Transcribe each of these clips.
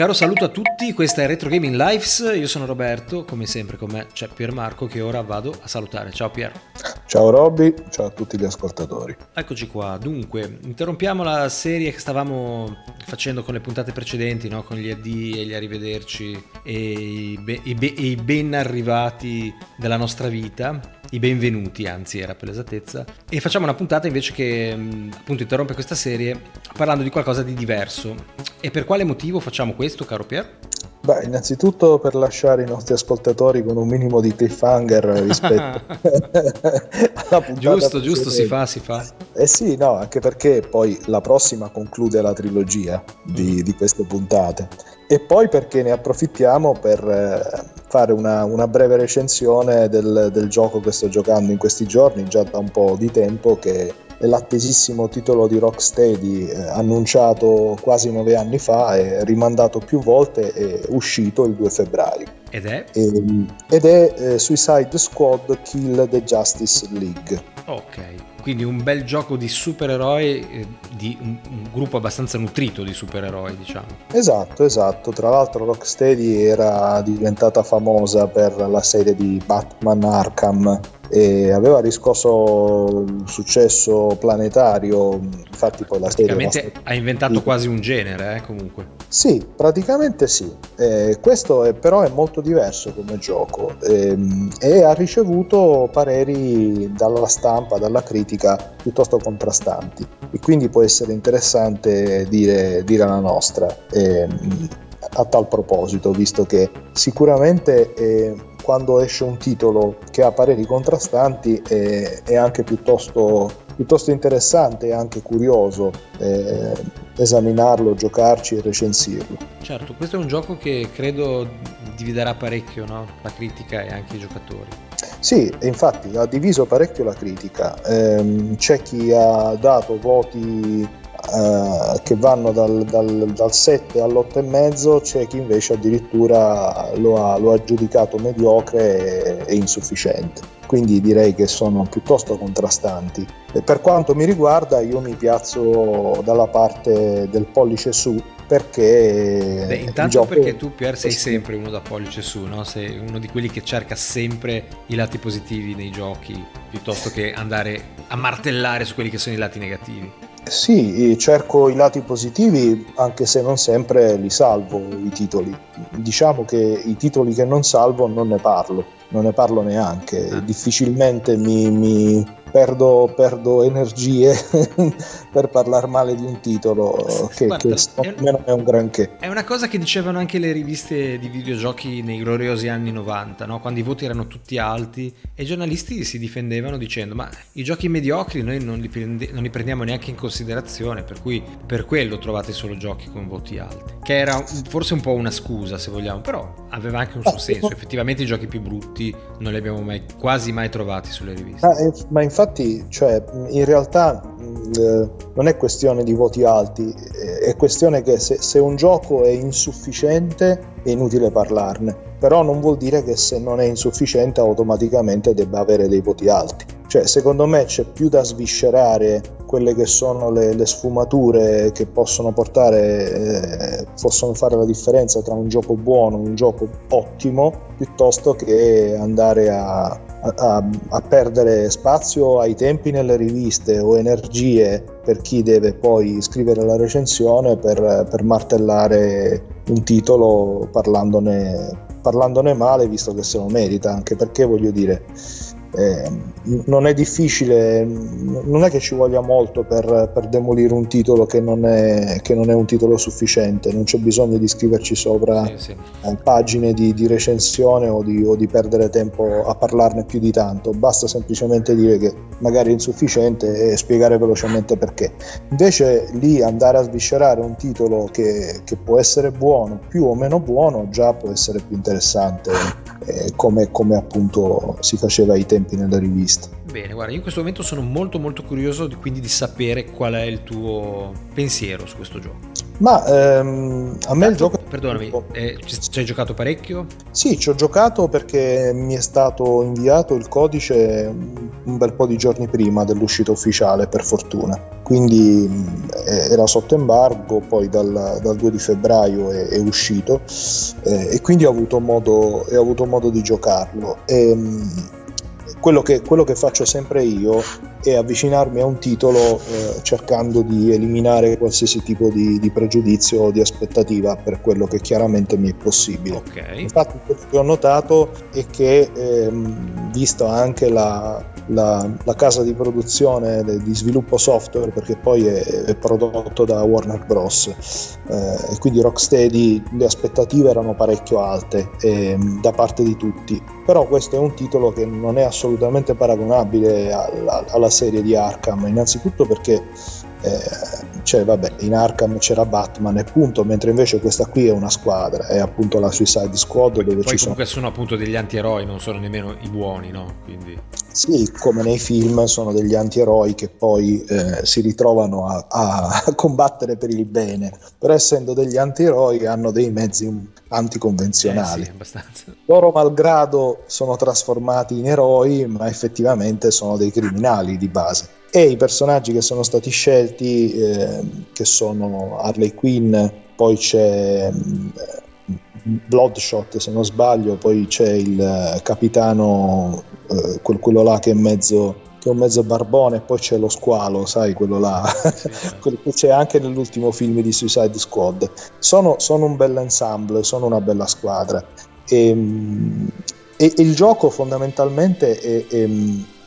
caro saluto a tutti, questa è Retro Gaming Lives, io sono Roberto, come sempre con me c'è Pier Marco che ora vado a salutare. Ciao Pier. Ciao Robby, ciao a tutti gli ascoltatori. Eccoci qua, dunque, interrompiamo la serie che stavamo facendo con le puntate precedenti, no? con gli addii e gli arrivederci e i, be- i, be- i ben arrivati della nostra vita i benvenuti, anzi era per l'esattezza, e facciamo una puntata invece che appunto interrompe questa serie parlando di qualcosa di diverso. E per quale motivo facciamo questo, caro Pier? Beh, innanzitutto per lasciare i nostri ascoltatori con un minimo di cliffhanger rispetto alla puntata. Giusto, giusto, si fa, si fa. Eh sì, no, anche perché poi la prossima conclude la trilogia di, di queste puntate. E poi perché ne approfittiamo per eh, fare una, una breve recensione del, del, gioco che sto giocando in questi giorni, già da un po' di tempo, che l'attesissimo titolo di Rocksteady, eh, annunciato quasi nove anni fa e rimandato più volte, è uscito il 2 febbraio. Ed è? E, ehm, ed è eh, Suicide Squad Kill the Justice League. Ok. Quindi un bel gioco di supereroi, eh, di un, un, gruppo abbastanza nutrito di supereroi, diciamo. Esatto, esatto. Tra l'altro Rocksteady era diventata famosa per la serie di Batman Arkham e aveva riscosso successo planetario infatti poi la serie ha inventato quasi un genere eh, comunque. Sì praticamente sì. Eh, questo è, però è molto diverso come gioco. Eh, e ha ricevuto pareri dalla stampa dalla critica piuttosto contrastanti. E quindi può essere interessante dire, dire la nostra ehm, a tal proposito visto che sicuramente eh, quando esce un titolo che ha pareri contrastanti è, è anche piuttosto, piuttosto, interessante e anche curioso eh, esaminarlo, giocarci e recensirlo. Certo, questo è un gioco che credo dividerà parecchio no? la critica e anche i giocatori. Sì, infatti ha diviso parecchio la critica. Eh, c'è chi ha dato voti eh, che vanno dal, dal, dal 7 all'8,5 c'è chi invece addirittura lo ha, lo ha giudicato mediocre e, e, insufficiente. Quindi direi che sono piuttosto contrastanti. E per quanto mi riguarda io mi piazzo dalla parte del pollice su perché Beh, intanto gioco... perché tu Pier sei sempre uno da pollice su no? sei uno di quelli che cerca sempre i lati positivi nei giochi piuttosto che andare a martellare su quelli che sono i lati negativi sì, cerco i lati positivi anche se non sempre li salvo i titoli. Diciamo che i titoli che non salvo non ne parlo, non ne parlo neanche. Ah. Difficilmente mi, mi, perdo, perdo energie per parlare male di un titolo che, Guarda, che è, non è un granché. È una cosa che dicevano anche le riviste di videogiochi nei gloriosi anni 90, no? quando i voti erano tutti alti e i giornalisti si difendevano dicendo ma i giochi mediocri noi non li, prende, non li prendiamo neanche in considerazione, per cui per quello trovate solo giochi con voti alti, che era forse un po' una scusa se vogliamo, però aveva anche un suo senso, effettivamente i giochi più brutti non li abbiamo mai, quasi mai trovati sulle riviste. Ma, eh, ma infatti cioè, in realtà mh, eh, non è questione di voti alti, è questione che se, se un gioco è insufficiente è inutile parlarne però non vuol dire che se non è insufficiente automaticamente debba avere dei voti alti. Cioè, secondo me c'è più da sviscerare quelle che sono le, le sfumature che possono portare, eh, possono fare la differenza tra un gioco buono e un gioco ottimo, piuttosto che andare a, a, a perdere spazio ai tempi nelle riviste o energie per chi deve poi scrivere la recensione per, per martellare un titolo parlandone parlandone male visto che se lo merita, anche perché voglio dire eh, non è difficile, non è che ci voglia molto per, per demolire un titolo che non, è, che non, è, un titolo sufficiente, non c'è bisogno di scriverci sopra sì, sì. Eh, pagine di, di recensione o di, o di, perdere tempo a parlarne più di tanto, basta semplicemente dire che magari è insufficiente e spiegare velocemente perché. Invece lì andare a sviscerare un titolo che, che può essere buono, più o meno buono, già può essere più interessante, eh, come, come appunto si faceva ai tempi nella rivista. Bene, guarda, io in questo momento sono molto molto curioso di, quindi di sapere qual è il tuo pensiero su questo gioco. Ma ehm, a me Tanto, il gioco... Perdonami, eh, ci hai giocato parecchio? Sì, ci ho giocato perché mi è stato inviato il codice un bel po' di giorni prima dell'uscita ufficiale, per fortuna. Quindi eh, era sotto embargo, poi dal, dal 2 di febbraio è, è uscito eh, e quindi ho avuto modo, ho avuto modo di giocarlo. E, quello che, quello che, faccio sempre io è avvicinarmi a un titolo eh, cercando di eliminare qualsiasi tipo di, di, pregiudizio o di aspettativa per quello che chiaramente mi è possibile. Okay. Infatti quello che ho notato è che ehm, visto anche la, la, la, casa di produzione di sviluppo software perché poi è, è prodotto da Warner Bros. Eh, e quindi Rocksteady le aspettative erano parecchio alte eh, da parte di tutti però questo è un titolo che non è assolutamente paragonabile alla, alla serie di Arkham innanzitutto perché eh, cioè vabbè in Arkham c'era Batman e punto mentre invece questa qui è una squadra è appunto la Suicide Squad poi, dove poi ci comunque sono... sono appunto degli antieroi non sono nemmeno i buoni no? Quindi... sì come nei film sono degli antieroi che poi eh, si ritrovano a, a, combattere per il bene però essendo degli antieroi hanno dei mezzi anticonvenzionali. Eh sì, loro malgrado sono trasformati in eroi ma effettivamente sono dei criminali di base e i personaggi che sono stati scelti eh, che sono Harley Quinn poi c'è eh, Bloodshot se non sbaglio poi c'è il eh, capitano eh, quello là che è mezzo che è un mezzo barbone, poi c'è lo squalo, sai, quello là, quello che c'è anche nell'ultimo film di Suicide Squad. Sono, sono un bel ensemble, sono una bella squadra. E, ehm, e, e il gioco fondamentalmente è, è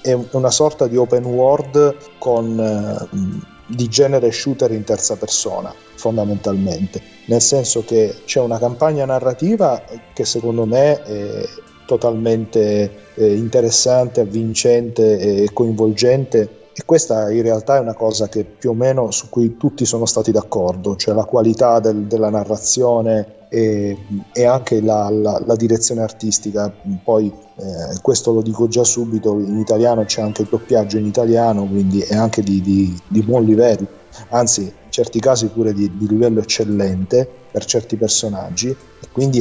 è una sorta di open world con, eh, di genere shooter in terza persona, fondamentalmente, nel senso che c'è una campagna narrativa che secondo me è totalmente eh, interessante, avvincente e coinvolgente e questa in realtà è una cosa che più o meno su cui tutti sono stati d'accordo, cioè la qualità del, della narrazione e, e anche la, la, la, direzione artistica. Poi eh, questo lo dico già subito, in italiano c'è anche il doppiaggio in italiano, quindi è anche di, di, di buon livello, anzi in certi casi pure di, di livello eccellente per certi personaggi, quindi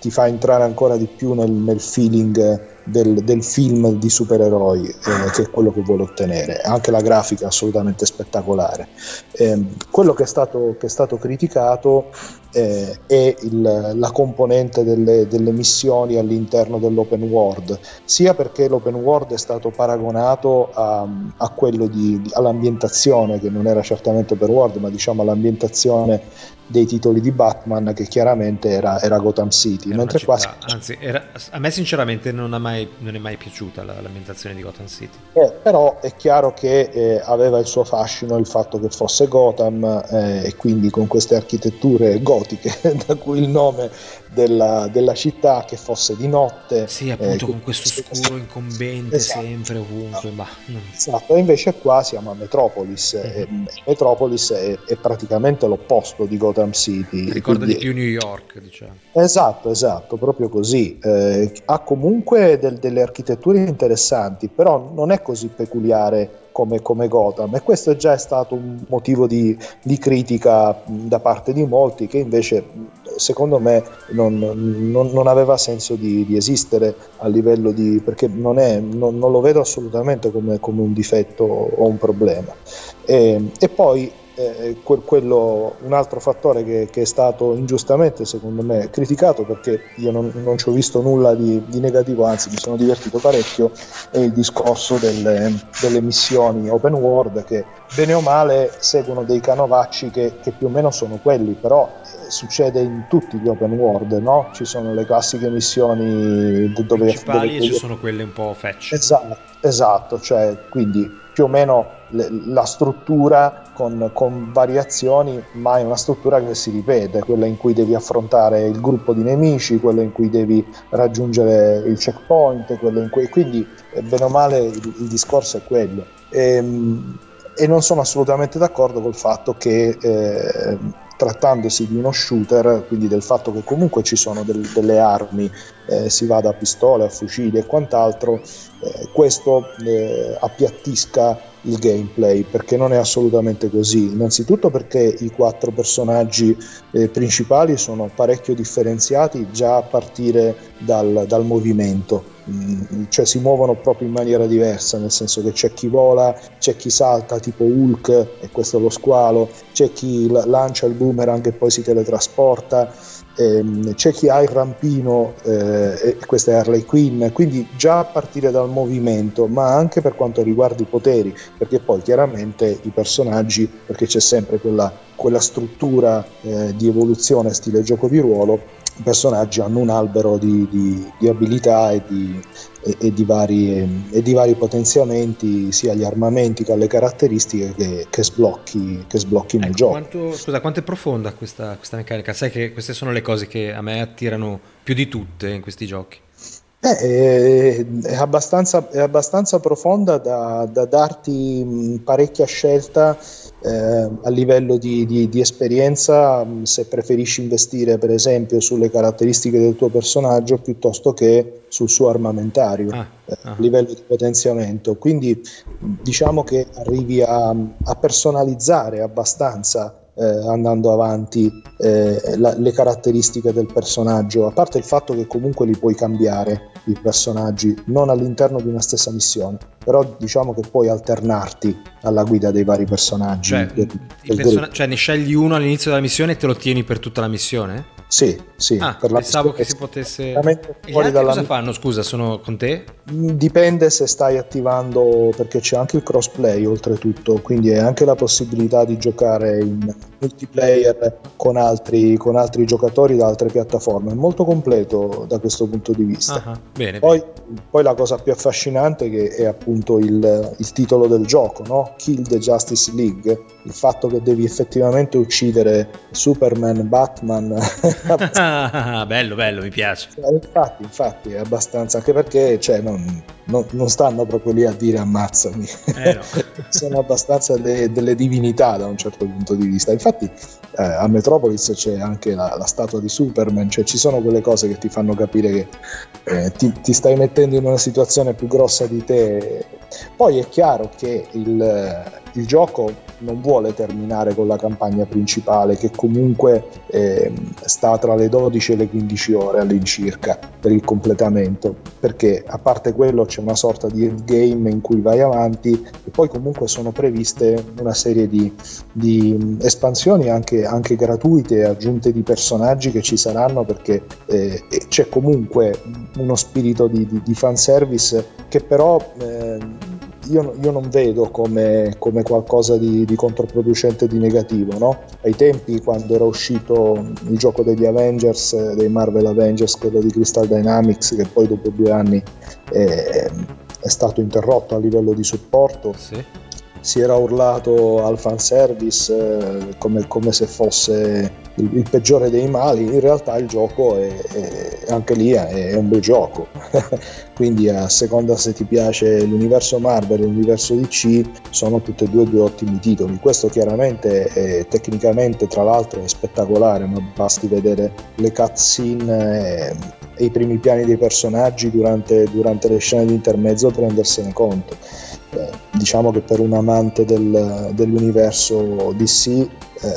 ti fa entrare ancora di più nel, nel feeling del, del, film di supereroi, eh, che è quello che vuole ottenere. Anche la grafica è assolutamente spettacolare. Eh, quello che è stato, che è stato criticato eh, è il, la componente delle, delle, missioni all'interno dell'open world, sia perché l'open world è stato paragonato a, a quello di, all'ambientazione, che non era certamente open world, ma diciamo all'ambientazione dei titoli di Batman che chiaramente era, era Gotham City. Era mentre qua... Anzi, era, a me sinceramente non, mai, non, è mai piaciuta la, l'ambientazione di Gotham City. Eh, però è chiaro che eh, aveva il suo fascino il fatto che fosse Gotham eh, e quindi con queste architetture gotiche, da cui il nome della, della, città che fosse di notte. Sì, appunto, eh, con questo scuro incombente esatto, sempre ovunque. Ma... Esatto, e invece qua siamo a Metropolis. Mm-hmm. E Metropolis è, è, praticamente l'opposto di Gotham City. Ricorda quindi... di più New York, diciamo. Esatto, esatto, proprio così. Eh, ha comunque del, delle architetture interessanti, però non è così peculiare come, come, Gotham. E questo già è stato un motivo di, di, critica da parte di molti che invece secondo me non, non, non aveva senso di, di, esistere a livello di perché non, è, non lo vedo assolutamente come, come, un difetto o un problema. E, e poi eh, quello, un altro fattore che, che, è stato ingiustamente secondo me criticato perché io non, non ci ho visto nulla di, di, negativo, anzi mi sono divertito parecchio, è il discorso delle, delle missioni open world che bene o male seguono dei canovacci che, che più o meno sono quelli, però eh, succede in tutti gli open world, no? Ci sono le classiche missioni dove... Principali dove, e ci sono quelle un po' fetch. Esatto, esatto, cioè quindi più o meno la struttura con, con, variazioni, ma è una struttura che si ripete, quella in cui devi affrontare il gruppo di nemici, quella in cui devi raggiungere il checkpoint, quella in cui... quindi eh, bene o male il, il discorso è quello. E, ehm, e, non sono assolutamente d'accordo col fatto che eh, trattandosi di uno shooter, quindi del fatto che comunque ci sono del, delle armi, eh, si va da pistole a fucili e quant'altro, eh, questo eh, appiattisca il gameplay perché non è assolutamente così. Innanzitutto perché i quattro personaggi eh, principali sono parecchio differenziati già a partire dal, dal movimento cioè si muovono proprio in maniera diversa, nel senso che c'è chi vola, c'è chi salta tipo Hulk e questo è lo squalo, c'è chi lancia il boomerang e poi si teletrasporta ehm, c'è chi ha il rampino eh, e questa è Harley Quinn, quindi già a partire dal movimento, ma anche per quanto riguarda i poteri, perché poi chiaramente i personaggi, perché c'è sempre quella, quella struttura eh, di evoluzione stile gioco di ruolo, i personaggi hanno un albero di, di, di abilità e di, e, e, di vari, e, di vari, potenziamenti sia agli armamenti che alle caratteristiche che, che sblocchi, che sblocchi ecco, nel gioco. Quanto, scusa, quanto è profonda questa, questa meccanica? Sai che queste sono le cose che a me attirano più di tutte in questi giochi. Beh, è, è, abbastanza, è, abbastanza, profonda da, da darti parecchia scelta eh, a livello di, di, di, esperienza se preferisci investire per esempio sulle caratteristiche del tuo personaggio piuttosto che sul suo armamentario ah, eh, ah. a livello di potenziamento. Quindi diciamo che arrivi a, a personalizzare abbastanza eh, andando avanti eh, la, le caratteristiche del personaggio, a parte il fatto che comunque li puoi cambiare i personaggi, non all'interno di una stessa missione, però diciamo che puoi alternarti alla guida dei vari personaggi. Cioè, del, del person- cioè ne scegli uno all'inizio della missione e te lo tieni per tutta la missione? Sì, sì. Ah, pensavo che si potesse... E fuori dalla... cosa fanno? Scusa, sono con te? Mm, dipende se stai attivando, perché c'è anche il crossplay oltretutto, quindi è anche la possibilità di giocare in multiplayer con altri, con altri giocatori da altre piattaforme. È molto completo da questo punto di vista. Uh-huh. Bene, poi, bene. poi, la cosa più affascinante che è appunto il, il titolo del gioco, no? Kill the Justice League, il fatto che devi effettivamente uccidere Superman, Batman bello, bello, mi piace. Eh, infatti, infatti, è abbastanza, anche perché cioè, non, non, non, stanno proprio lì a dire ammazzami, eh no. sono abbastanza de, delle divinità da un certo punto di vista. Infatti eh, a Metropolis c'è anche la, la, statua di Superman, cioè ci sono quelle cose che ti fanno capire che eh, ti, ti, stai mettendo in una situazione più grossa di te. Poi è chiaro che il, il gioco non vuole terminare con la campagna principale che comunque eh, sta tra le 12 e le 15 ore all'incirca per il completamento. Perché a parte quello c'è una sorta di endgame in cui vai avanti e poi comunque sono previste una serie di, di espansioni anche, anche, gratuite aggiunte di personaggi che ci saranno perché eh, c'è comunque uno spirito di, di, di fanservice che però eh, io, io, non vedo come, come qualcosa di, di, controproducente di negativo. No? Ai tempi, quando era uscito il gioco degli Avengers, dei Marvel Avengers, quello di Crystal Dynamics, che poi dopo due anni è, è stato interrotto a livello di supporto. Sì si era urlato al fanservice eh, come, come se fosse il, il, peggiore dei mali, in realtà il gioco è, è anche lì è, è, un bel gioco, quindi a seconda se ti piace l'universo Marvel e l'universo DC sono tutti e due due ottimi titoli, questo chiaramente è, tecnicamente tra l'altro è spettacolare, ma basti vedere le cutscene e, e i primi piani dei personaggi durante, durante le scene di intermezzo per rendersene conto diciamo che per un amante del, dell'universo DC eh,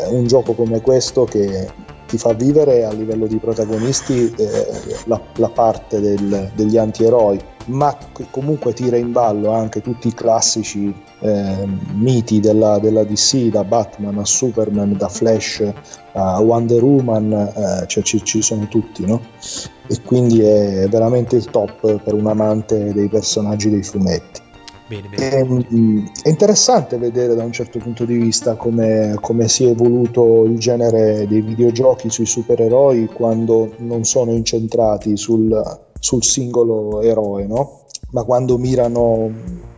un gioco come questo che ti fa vivere a livello di protagonisti eh, la, la, parte del, degli anti-eroi ma che comunque tira in ballo anche tutti i classici eh, miti della, della, DC da Batman a Superman da Flash a Wonder Woman eh, cioè ci, ci sono tutti no? e quindi è veramente il top per un amante dei personaggi dei fumetti Bene, bene. È, ehm, è, interessante vedere da un certo punto di vista come, come si è evoluto il genere dei videogiochi sui supereroi quando non sono incentrati sul, sul singolo eroe, no? ma quando mirano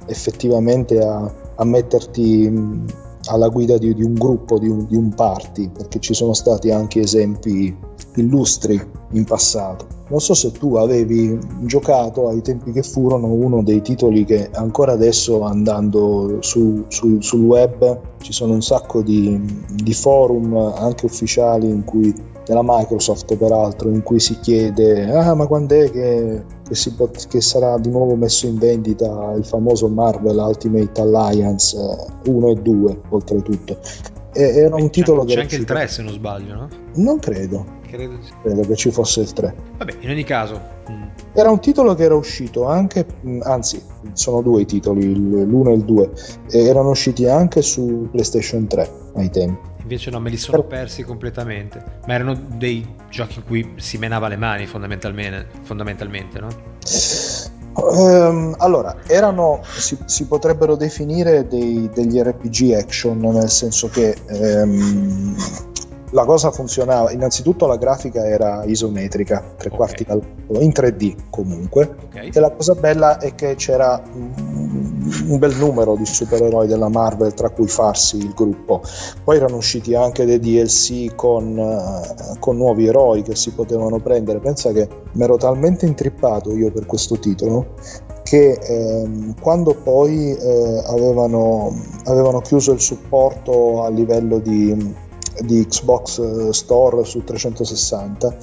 effettivamente a, a metterti alla guida di, di un gruppo, di un, di un, party, perché ci sono stati anche esempi illustri in passato. Non so se tu avevi giocato ai tempi che furono uno dei titoli che ancora adesso andando su, su, sul web ci sono un sacco di, di forum anche ufficiali in cui della Microsoft peraltro in cui si chiede ah ma quando è che, che, pot- che, sarà di nuovo messo in vendita il famoso Marvel Ultimate Alliance 1 eh, e 2 oltretutto e, era un titolo c'è, c'è anche il 3 se non sbaglio no? non credo che credo, sì. credo che ci fosse il 3. Vabbè, in ogni caso. Mm. Era un titolo che era uscito anche, mm, anzi, sono due i titoli, l'1 e il 2, erano usciti anche su PlayStation 3 ai tempi. Invece no, me li sono persi completamente. Ma erano dei giochi in cui si menava le mani fondamentalmente, fondamentalmente no? Um, allora, erano, si, si, potrebbero definire dei, degli RPG action, nel senso che um, la cosa funzionava, innanzitutto la grafica era isometrica, tre okay. quarti dal, in 3D comunque, okay. e la cosa bella è che c'era un bel numero di supereroi della Marvel tra cui farsi il gruppo. Poi erano usciti anche dei DLC con, uh, con nuovi eroi che si potevano prendere. Pensa che mi ero talmente intrippato io per questo titolo che ehm, quando poi eh, avevano, avevano, chiuso il supporto a livello di, di Xbox eh, Store su 360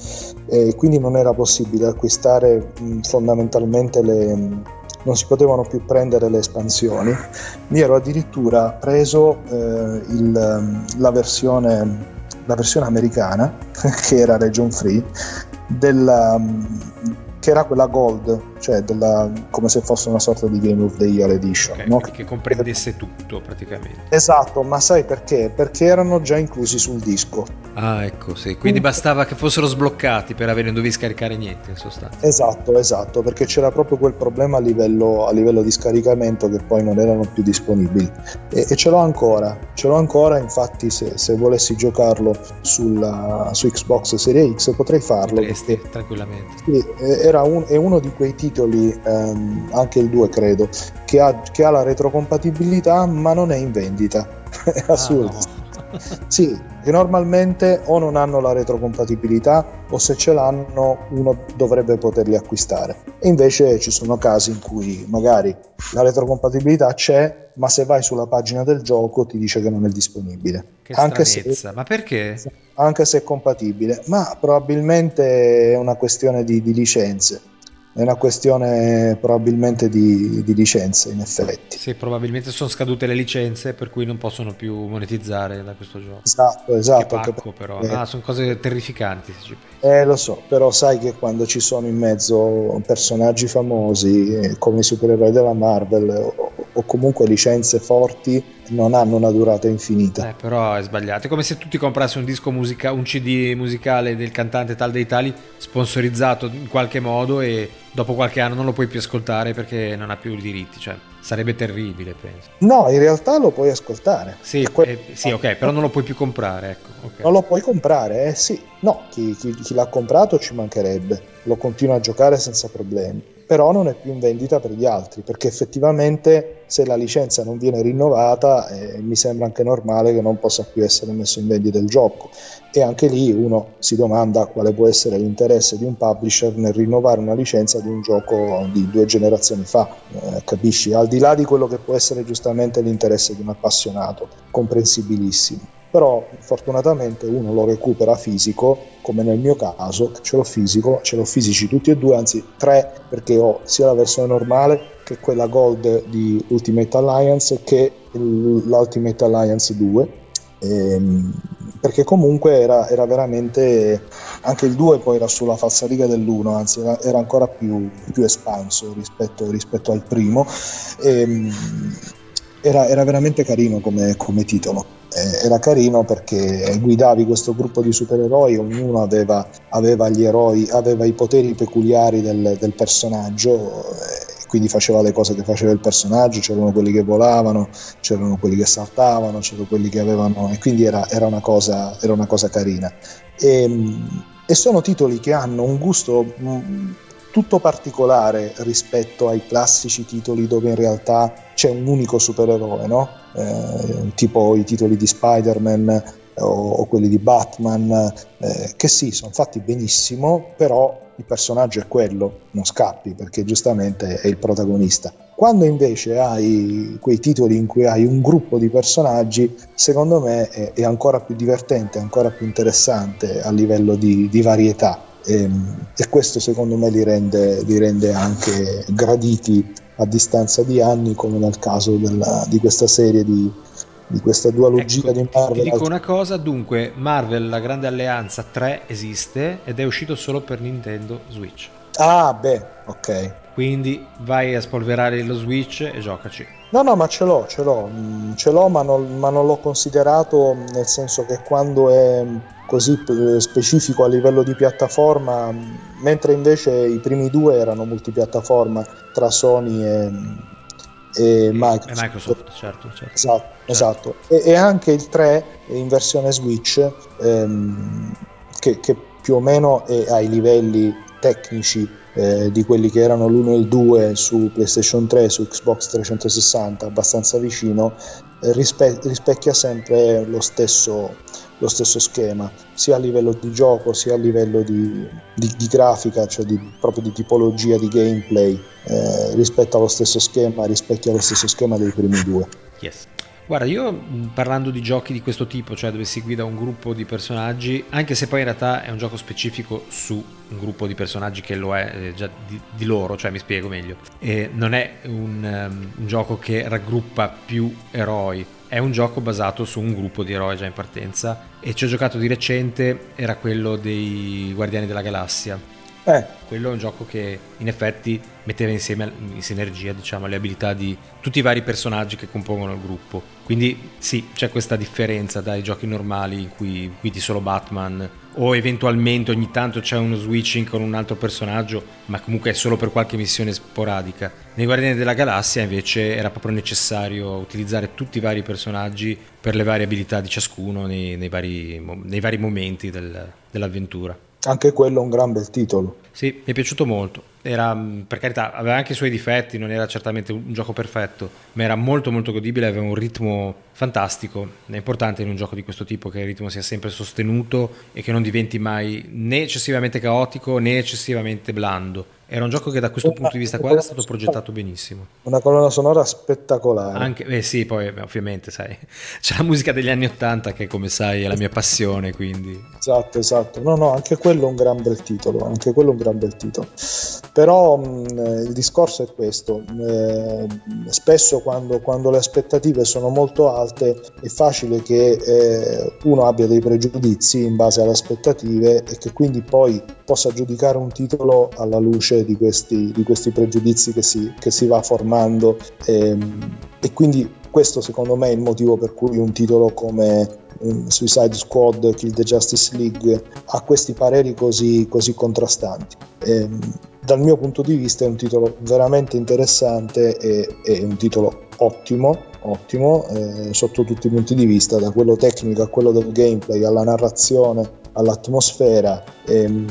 e quindi non era possibile acquistare fondamentalmente le, non si potevano più prendere le espansioni, mi ero addirittura preso eh, il, la, versione, la, versione, americana, che era region free, della, che era quella gold, cioè della, come se fosse una sorta di Game of the Year Edition. Okay, no? Che comprendesse tutto praticamente. Esatto, ma sai perché? Perché erano già inclusi sul disco. Ah, ecco, sì. Quindi bastava che fossero sbloccati per avere, non dovevi scaricare niente in sostanza. Esatto, esatto, perché c'era proprio quel problema a livello, a livello di scaricamento che poi non erano più disponibili. E, e ce l'ho ancora, ce l'ho ancora, infatti se, se volessi giocarlo sulla, su Xbox Series X potrei farlo. Potresti, perché, tranquillamente. Sì, era un, è uno di quei titoli, ehm, anche il 2 credo, che ha, che ha, la retrocompatibilità ma non è in vendita. è assurdo. Ah, no. sì, che normalmente o non hanno la retrocompatibilità o se ce l'hanno uno dovrebbe poterli acquistare. E invece ci sono casi in cui magari la retrocompatibilità c'è, ma se vai sulla pagina del gioco ti dice che non è disponibile. Che anche se, ma perché? Anche se è compatibile, ma probabilmente è una questione di, di licenze è una questione probabilmente di, di, licenze in effetti. Sì, probabilmente sono scadute le licenze per cui non possono più monetizzare da questo gioco. Esatto, esatto. Che pacco, però. Eh, ah, sono cose terrificanti. Eh, lo so, però sai che quando ci sono in mezzo personaggi famosi eh, come i supereroi della Marvel o, o comunque licenze forti non hanno una durata infinita. Eh, però è sbagliato. È come se tu ti comprassi un disco musica, un CD musicale del cantante tal dei tali, sponsorizzato in qualche modo e dopo qualche anno non lo puoi più ascoltare perché non ha più i diritti. Cioè, sarebbe terribile, penso. No, in realtà lo puoi ascoltare. Sì, eh, sì ok, però non lo puoi più comprare. Ecco. Okay. Non lo puoi comprare, eh sì. No, chi, chi, chi l'ha comprato ci mancherebbe. Lo continua a giocare senza problemi però non è più in vendita per gli altri, perché effettivamente se la licenza non viene rinnovata eh, mi sembra anche normale che non possa più essere messo in vendita il gioco. E anche lì uno si domanda quale può essere l'interesse di un publisher nel rinnovare una licenza di un gioco di due generazioni fa, eh, capisci? Al di là di quello che può essere giustamente l'interesse di un appassionato, comprensibilissimo però fortunatamente uno lo recupera fisico, come nel mio caso, ce l'ho fisico, ce l'ho fisici tutti e due, anzi tre, perché ho sia la versione normale che quella gold di Ultimate Alliance che l'Ultimate Alliance 2. Ehm, perché comunque era, era, veramente anche il 2 poi era sulla falsariga dell'1 anzi era, era ancora più, più espanso rispetto, rispetto, al primo ehm, era, era veramente carino come, come titolo era carino perché guidavi questo gruppo di supereroi, ognuno aveva, aveva gli eroi, aveva i poteri peculiari del, del personaggio. Eh, quindi faceva le cose che faceva il personaggio, c'erano quelli che volavano, c'erano quelli che saltavano, c'erano quelli che avevano... e quindi era, era, una, cosa, era una, cosa, carina. E, e, sono titoli che hanno un gusto mm, tutto particolare rispetto ai classici titoli dove in realtà c'è un unico supereroe, no? Eh, tipo i titoli di Spider-Man eh, o, o quelli di Batman, eh, che sì, sono fatti benissimo, però il personaggio è quello, non scappi perché giustamente è il protagonista. Quando invece hai quei titoli in cui hai un gruppo di personaggi, secondo me è, è ancora più divertente, ancora più interessante a livello di, di varietà e, ehm, e, questo secondo me li rende, li rende, anche graditi a distanza di anni come nel caso della, di questa serie di, di questa dualogia ecco, di Marvel. Ti dico una cosa, dunque, Marvel, la Grande Alleanza 3 esiste ed è uscito solo per Nintendo Switch. Ah, beh, ok. Quindi vai a spolverare lo Switch e giocaci. No, no, ma ce l'ho, ce l'ho, mm, ce l'ho, ma non, ma non l'ho considerato nel senso che quando è così specifico a livello di piattaforma, mentre invece i primi due erano multipiattaforma tra Sony e, e, Microsoft. E Microsoft certo, certo. Esatto, certo. esatto. E, e, anche il 3 in versione Switch, ehm, che, che, più o meno è ai livelli tecnici eh, di quelli che erano l'1 e il 2 su PlayStation 3, su Xbox 360, abbastanza vicino, eh, rispe- rispecchia sempre lo stesso, lo stesso, schema, sia a livello di gioco, sia a livello di, di, di grafica, cioè di, proprio di tipologia di gameplay, eh, rispetto allo stesso schema, rispecchia lo stesso schema dei primi due. Yes. Guarda, io parlando di giochi di questo tipo, cioè dove si guida un gruppo di personaggi, anche se poi in realtà è un gioco specifico su un gruppo di personaggi che lo è eh, già di, di, loro, cioè mi spiego meglio, e non è un, um, un gioco che raggruppa più eroi, è un gioco basato su un gruppo di eroi già in partenza. E ci ho giocato di recente, era quello dei Guardiani della Galassia eh. Quello è un gioco che in effetti metteva insieme in sinergia diciamo, le abilità di tutti i vari personaggi che compongono il gruppo. Quindi sì, c'è questa differenza dai giochi normali in cui guidi solo Batman o eventualmente ogni tanto c'è uno switching con un altro personaggio, ma comunque è solo per qualche missione sporadica. Nei Guardiani della Galassia invece era proprio necessario utilizzare tutti i vari personaggi per le varie abilità di ciascuno nei, nei, vari, nei vari, momenti del, dell'avventura. Anche quello è un gran bel titolo. Sì, mi è piaciuto molto. Era, mm, per carità, aveva anche i suoi difetti, non era certamente un gioco perfetto, ma era molto molto godibile, aveva un ritmo fantastico. È importante in un gioco di questo tipo che il ritmo sia sempre sostenuto e che non diventi mai né eccessivamente caotico né eccessivamente blando era un gioco che da questo una, punto di vista qua era stato progettato benissimo. Una colonna sonora spettacolare. Anche, eh sì, poi ovviamente sai, c'è la musica degli anni Ottanta che come sai è la mia passione, quindi... Esatto, esatto. No, no, anche quello è un gran bel titolo, anche quello è un gran bel titolo. Però mh, il discorso è questo, eh, spesso quando, quando, le aspettative sono molto alte è facile che eh, uno abbia dei pregiudizi in base alle aspettative e che quindi poi possa giudicare un titolo alla luce di questi, di questi pregiudizi che si, che si, va formando e, ehm, e, quindi questo secondo me è il motivo per cui un titolo come Suicide Squad, Kill the Justice League ha questi pareri così, così contrastanti. E, ehm, dal mio punto di vista è un titolo veramente interessante e è un titolo ottimo, ottimo eh, sotto tutti i punti di vista, da quello tecnico a quello del gameplay, alla narrazione, all'atmosfera. Ehm,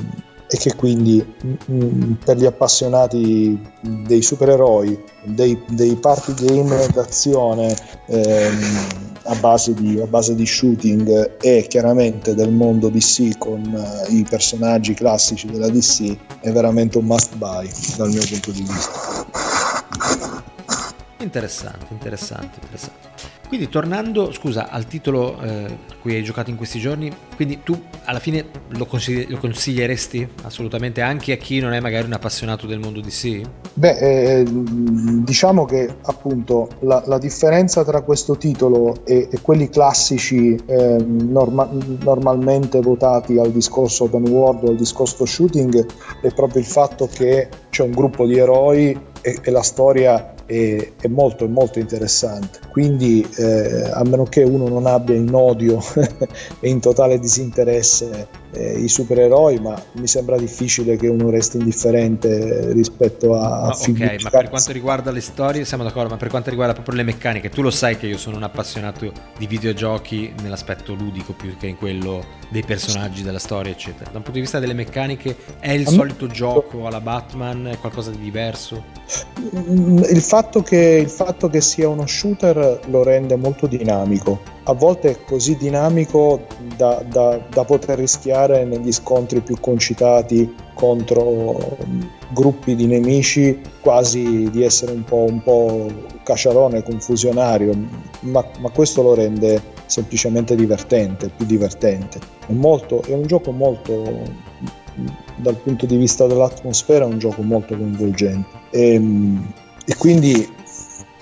e che quindi mh, mm, mm, per gli appassionati dei supereroi, dei, dei party game d'azione ehm, a, base di, a, base di, shooting e chiaramente del mondo DC con uh, i personaggi classici della DC è veramente un must buy dal mio punto di vista. Interessante, interessante, interessante. Quindi tornando, scusa, al titolo eh, a cui hai giocato in questi giorni, quindi tu alla fine lo, consigli- lo, consiglieresti assolutamente anche a chi non è magari un appassionato del mondo DC? Beh, eh, diciamo che appunto la, la, differenza tra questo titolo e, e quelli classici eh, norma- normalmente votati al discorso open world o al discorso shooting è proprio il fatto che c'è un gruppo di eroi e, e la storia è, è molto, molto interessante. Quindi, eh, a meno che uno non abbia in odio e in totale disinteresse eh, i supereroi, ma mi sembra difficile che uno resti indifferente rispetto a, no, Ok, ma per quanto riguarda le storie siamo d'accordo, ma per quanto riguarda proprio le meccaniche, tu lo sai che io sono un appassionato di videogiochi nell'aspetto ludico più che in quello dei personaggi della storia, eccetera. Da un punto di vista delle meccaniche, è il solito gioco alla Batman? È qualcosa di diverso? Il fatto, che, il fatto che sia uno shooter lo rende molto dinamico a volte è così dinamico da, da, da, poter rischiare negli scontri più concitati contro gruppi di nemici quasi di essere un po', un po cacciarone, confusionario, ma, ma, questo lo rende semplicemente divertente, più divertente. È, molto, è un gioco molto, dal punto di vista dell'atmosfera, è un gioco molto coinvolgente. E, e quindi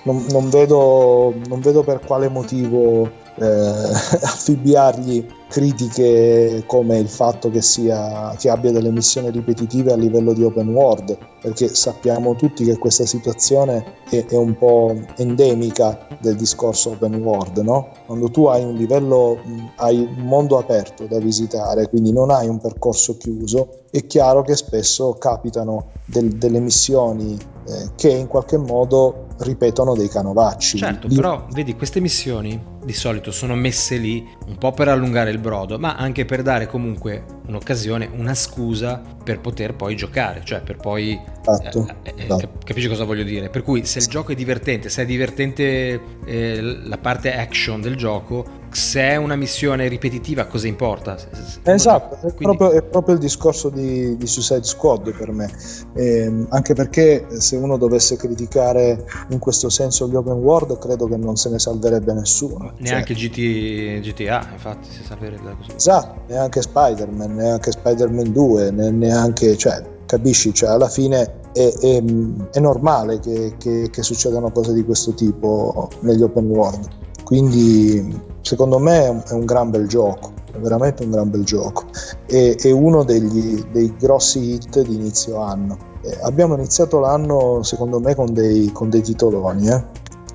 non, non, vedo, non vedo per quale motivo eh, affibbiargli critiche come il fatto che, sia, che abbia delle missioni ripetitive a livello di open world, perché sappiamo tutti che questa situazione è, è un po' endemica del discorso open world, no? Quando tu hai un livello, hai un mondo aperto da visitare, quindi non hai un percorso chiuso, è chiaro che spesso capitano del, delle missioni eh, che in qualche modo ripetono dei canovacci. Certo, di... però vedi, queste missioni di solito sono messe lì un po' per allungare il brodo, ma anche per dare comunque un'occasione, una scusa per poter poi giocare, cioè per poi... Esatto, eh, eh, esatto. Capisci cosa voglio dire? Per cui se il gioco è divertente, se è divertente eh, la parte action del gioco, se è una missione ripetitiva cosa importa? Esatto, è, Quindi... proprio, è, proprio, il discorso di, di Suicide Squad per me, eh, anche perché se uno dovesse criticare in questo senso gli open world credo che non se ne salverebbe nessuno. Neanche cioè... GT, GTA infatti si salverebbe così. Esatto, neanche Spider-Man, neanche Spider-Man 2, neanche, cioè, capisci, cioè alla fine è, è, è normale che, che, che succedano cose di questo tipo negli open world. Quindi secondo me è un gran bel gioco, è veramente un gran bel gioco. E, è uno degli, dei grossi hit di inizio anno. Eh, abbiamo iniziato l'anno secondo me con dei, con dei titoloni, eh?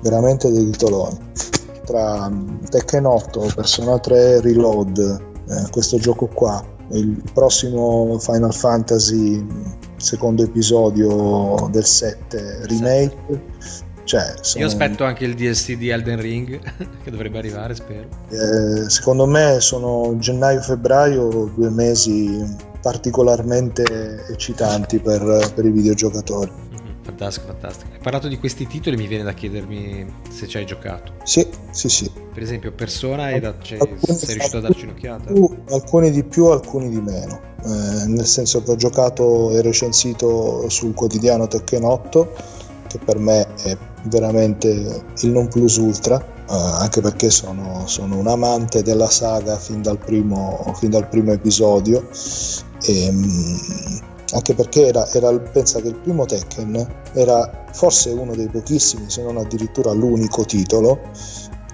veramente dei titoloni. Tra mm, Tekken 8, Persona 3 Reload, eh, questo gioco qua, il prossimo Final Fantasy secondo episodio del 7 remake cioè, sono... Io aspetto anche il DLC di Elden Ring, che dovrebbe arrivare, spero. Eh, secondo me sono gennaio-febbraio, due mesi particolarmente eccitanti per, per i videogiocatori. Mm-hmm, fantastico, fantastico. Hai parlato di questi titoli, mi viene da chiedermi se ci hai giocato. Sì, sì, sì. Per esempio, Persona, e da, cioè, sei riuscito a darci un'occhiata? Più, alcuni di più, alcuni di meno. Eh, nel senso che ho giocato e recensito sul quotidiano Tekken 8 che per me è veramente il non plus ultra, eh, anche perché sono, sono, un amante della saga fin dal primo, fin dal primo episodio. E, ehm, anche perché era, era, pensa che il primo Tekken era forse uno dei pochissimi, se non addirittura l'unico titolo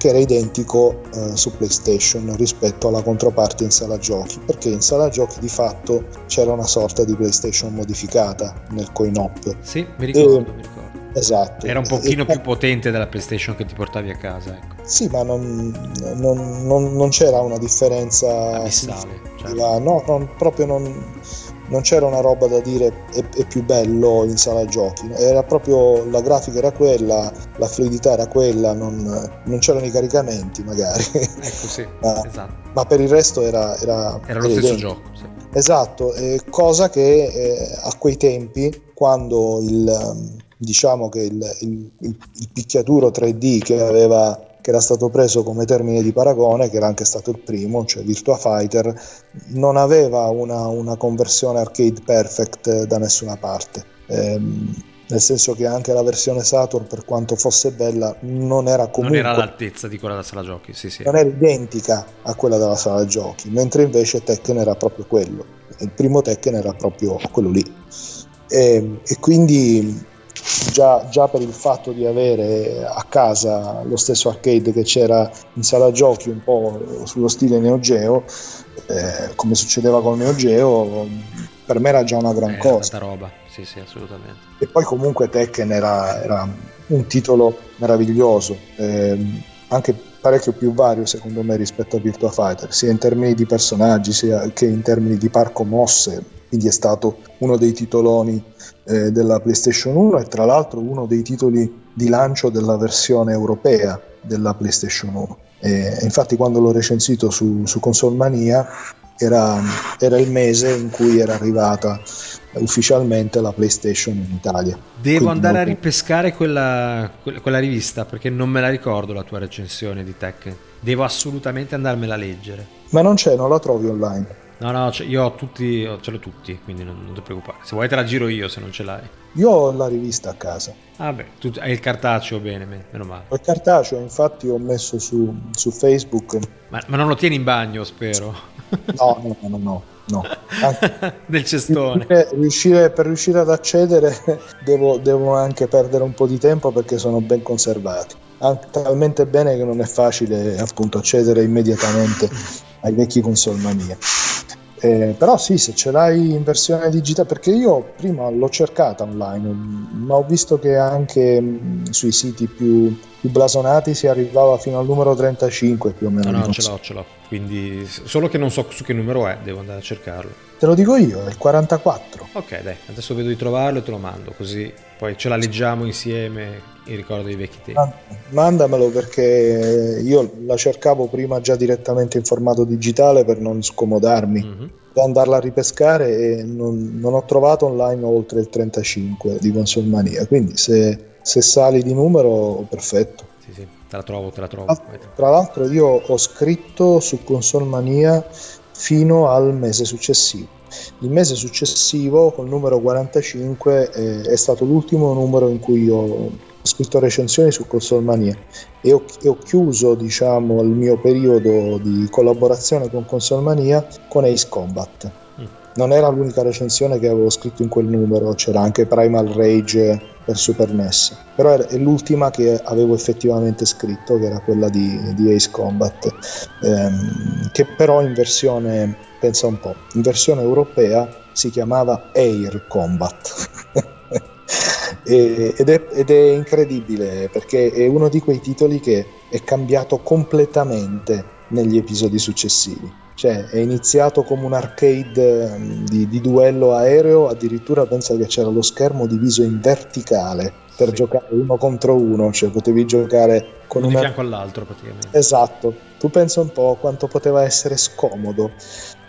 che era identico eh, su PlayStation rispetto alla controparte in sala giochi, perché in sala giochi di fatto c'era una sorta di PlayStation modificata nel coin-op. Sì, mi ricordo, e, mi ricordo. Esatto. Era un pochino e, più potente della PlayStation che ti portavi a casa. Ecco. Sì, ma non, non, non, non c'era una differenza. Abissale. Cioè. No, proprio non, c'era una roba da dire è, è, più bello in sala giochi. Era proprio la grafica era quella, la fluidità era quella, non, c'erano i caricamenti magari. Ecco sì, ma, esatto. ma per il resto era... Era, era lo stesso gioco. Sì. Esatto, eh, cosa che eh, a quei tempi, quando il diciamo che il, il, il, picchiaturo 3D che, aveva, che era stato preso come termine di paragone, che era anche stato il primo, cioè Virtua Fighter, non aveva una, una conversione arcade perfect da nessuna parte. Ehm, nel senso che anche la versione Saturn, per quanto fosse bella, non era comunque... Non era all'altezza di quella della sala giochi, sì, sì. Non era identica a quella della sala giochi, mentre invece Tekken era proprio quello. Il primo Tekken era proprio quello lì. E, ehm, e quindi Già, già, per il fatto di avere a casa lo stesso arcade che c'era in sala giochi un po' sullo stile Neo Geo eh, come succedeva con Neo Geo per me era già una gran eh, cosa. roba. Sì sì assolutamente. E poi comunque Tekken era, era un titolo meraviglioso eh, anche parecchio più vario secondo me rispetto a Virtua Fighter sia in termini di personaggi sia che in termini di parco mosse quindi è stato uno dei titoloni eh, della PlayStation 1 e tra l'altro uno dei titoli di lancio della versione europea della PlayStation 1. E infatti quando l'ho recensito su, su Console Mania era, era, il mese in cui era arrivata ufficialmente la PlayStation in Italia. Devo Quindi andare molto... a ripescare quella, quella, rivista perché non me la ricordo la tua recensione di Tekken. Devo assolutamente andarmela a leggere. Ma non c'è, non la trovi online. No, no, io ho tutti, ce l'ho tutti, quindi non, non ti preoccupare. Se vuoi te la giro io, se non ce l'hai. Io ho la rivista a casa. Ah beh, tu hai il cartaceo, bene, meno male. Ho il cartaceo, infatti ho messo su, su Facebook. Ma, ma, non lo tieni in bagno, spero. no, no, no, no. No. del cestone. Riuscire, per riuscire ad accedere devo, devo, anche perdere un po' di tempo perché sono ben conservati. Anche, talmente bene che non è facile appunto accedere immediatamente ai vecchi console mania. Eh, però sì, se ce l'hai in versione digitale, perché io prima l'ho cercata online, ma ho visto che anche mh, sui siti più, più, blasonati si arrivava fino al numero 35 più o meno. No, no, ce l'ho, ce l'ho. Quindi, solo che non so su che numero è, devo andare a cercarlo. Te lo dico io, è il 44. Ok, dai, adesso vedo di trovarlo e te lo mando, così poi ce la leggiamo insieme il ricordo dei vecchi tempi. Mandamelo perché io la cercavo prima già direttamente in formato digitale per non scomodarmi. Mm-hmm. Andarla a ripescare e non, non, ho trovato online oltre il 35 di Console Mania. Quindi se, se sali di numero, perfetto. Sì, sì, te la trovo, te la trovo. Tra l'altro, io ho scritto su Console Mania fino al mese successivo. Il mese successivo, col numero 45, eh, è stato l'ultimo numero in cui ho scritto recensioni su Consolmania e ho, e ho chiuso diciamo, il mio periodo di collaborazione con Consolmania con Ace Combat. Non era l'unica recensione che avevo scritto in quel numero, c'era anche Primal Rage per Super NES, però è l'ultima che avevo effettivamente scritto, che era quella di, di Ace Combat, ehm, che però in versione, pensa un po', in versione europea si chiamava Air Combat. ed, è, ed, è, incredibile perché è uno di quei titoli che è cambiato completamente negli episodi successivi. Cioè, è iniziato come un arcade ehm, di, di duello aereo, addirittura pensa che c'era lo schermo diviso in verticale per sì. giocare uno contro uno, cioè potevi giocare con uno una... di fianco all'altro praticamente. Esatto, tu pensa un po' quanto poteva essere scomodo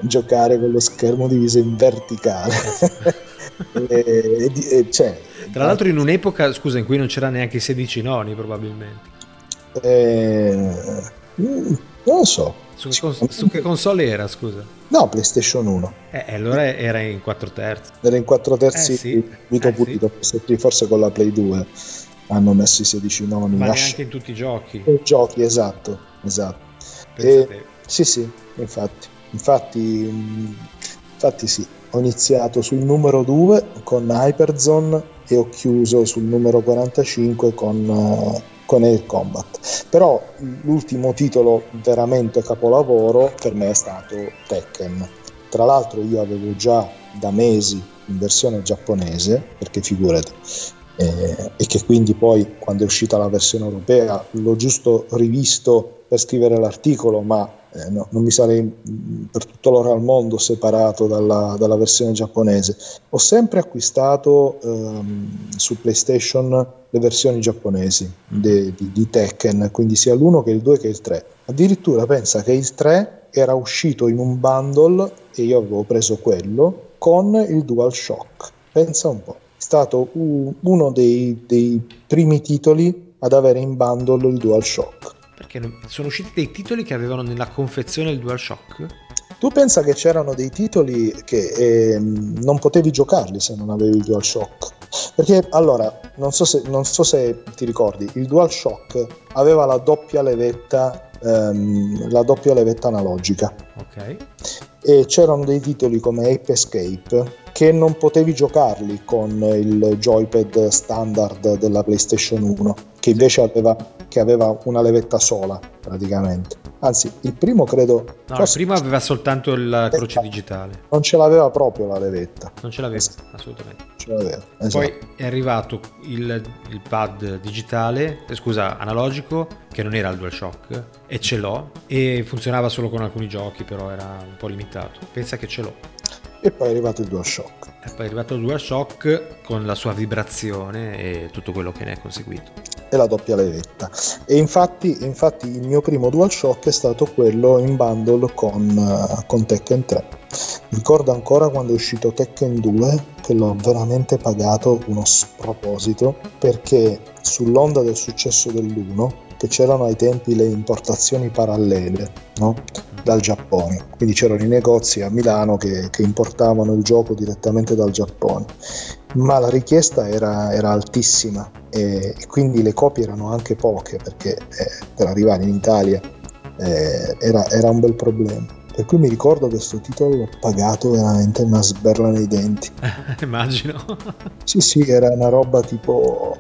giocare con lo schermo diviso in verticale. e, e, e, cioè, Tra l'altro in un'epoca, scusa, in cui non c'era neanche i 16 noni probabilmente. Eh, mm, non lo so. Su che, cons- su che, console era, scusa? No, PlayStation 1. Eh, allora era in 4 terzi. Era in 4 terzi eh, sì. Vito eh, pulito, sì. forse con la Play 2 hanno messo i 16 noni. Ma neanche in tutti i giochi. I giochi, esatto, esatto. E, sì, sì, infatti. Infatti, infatti sì, ho iniziato sul numero 2 con Hyperzone e ho chiuso sul numero 45 con, uh, con Air Combat. Però l'ultimo titolo veramente capolavoro per me è stato Tekken. Tra l'altro io avevo già da mesi in versione giapponese, perché figurati, eh, e che quindi poi quando è uscita la versione europea l'ho giusto rivisto per scrivere l'articolo, ma eh, no, non mi sarei mm, per tutto l'oro al mondo separato dalla, dalla versione giapponese. Ho sempre acquistato ehm, su PlayStation le versioni giapponesi di, di, di Tekken, quindi sia l'1 che il 2 che il 3. Addirittura pensa che il 3 era uscito in un bundle e io avevo preso quello con il DualShock. Pensa un po', è stato uno dei, dei primi titoli ad avere in bundle il DualShock perché sono usciti dei titoli che avevano nella confezione il DualShock? Tu pensa che c'erano dei titoli che eh, non potevi giocarli se non avevi il DualShock? Perché allora, non so, se, non so se ti ricordi, il DualShock aveva la doppia levetta, ehm, la doppia levetta analogica. Ok. E c'erano dei titoli come Ape Escape che non potevi giocarli con il joypad standard della PlayStation 1, che invece aveva che aveva una levetta sola praticamente. Anzi, il primo credo... No, il primo aveva soltanto la croce digitale. Non ce l'aveva proprio la levetta. Non ce l'aveva, esatto. assolutamente. Ce l'aveva, esatto. Poi è arrivato il, il, pad digitale, eh, scusa, analogico, che non era il DualShock, e ce l'ho, e funzionava solo con alcuni giochi, però era un po' limitato. Pensa che ce l'ho. E poi è arrivato il DualShock. E poi è arrivato il DualShock con la sua vibrazione e tutto quello che ne è conseguito e la doppia levetta. E infatti, infatti il mio primo DualShock è stato quello in bundle con, uh, con Tekken 3. Ricordo ancora quando è uscito Tekken 2 che l'ho veramente pagato uno sproposito perché sull'onda del successo dell'1 che c'erano ai tempi le importazioni parallele no? dal Giappone, quindi c'erano i negozi a Milano che, che importavano il gioco direttamente dal Giappone ma la richiesta era, era altissima e, e, quindi le copie erano anche poche perché eh, per arrivare in Italia eh, era, era, un bel problema. Per cui mi ricordo che questo titolo l'ho pagato veramente una sberla nei denti. Immagino. sì, sì, era una roba tipo,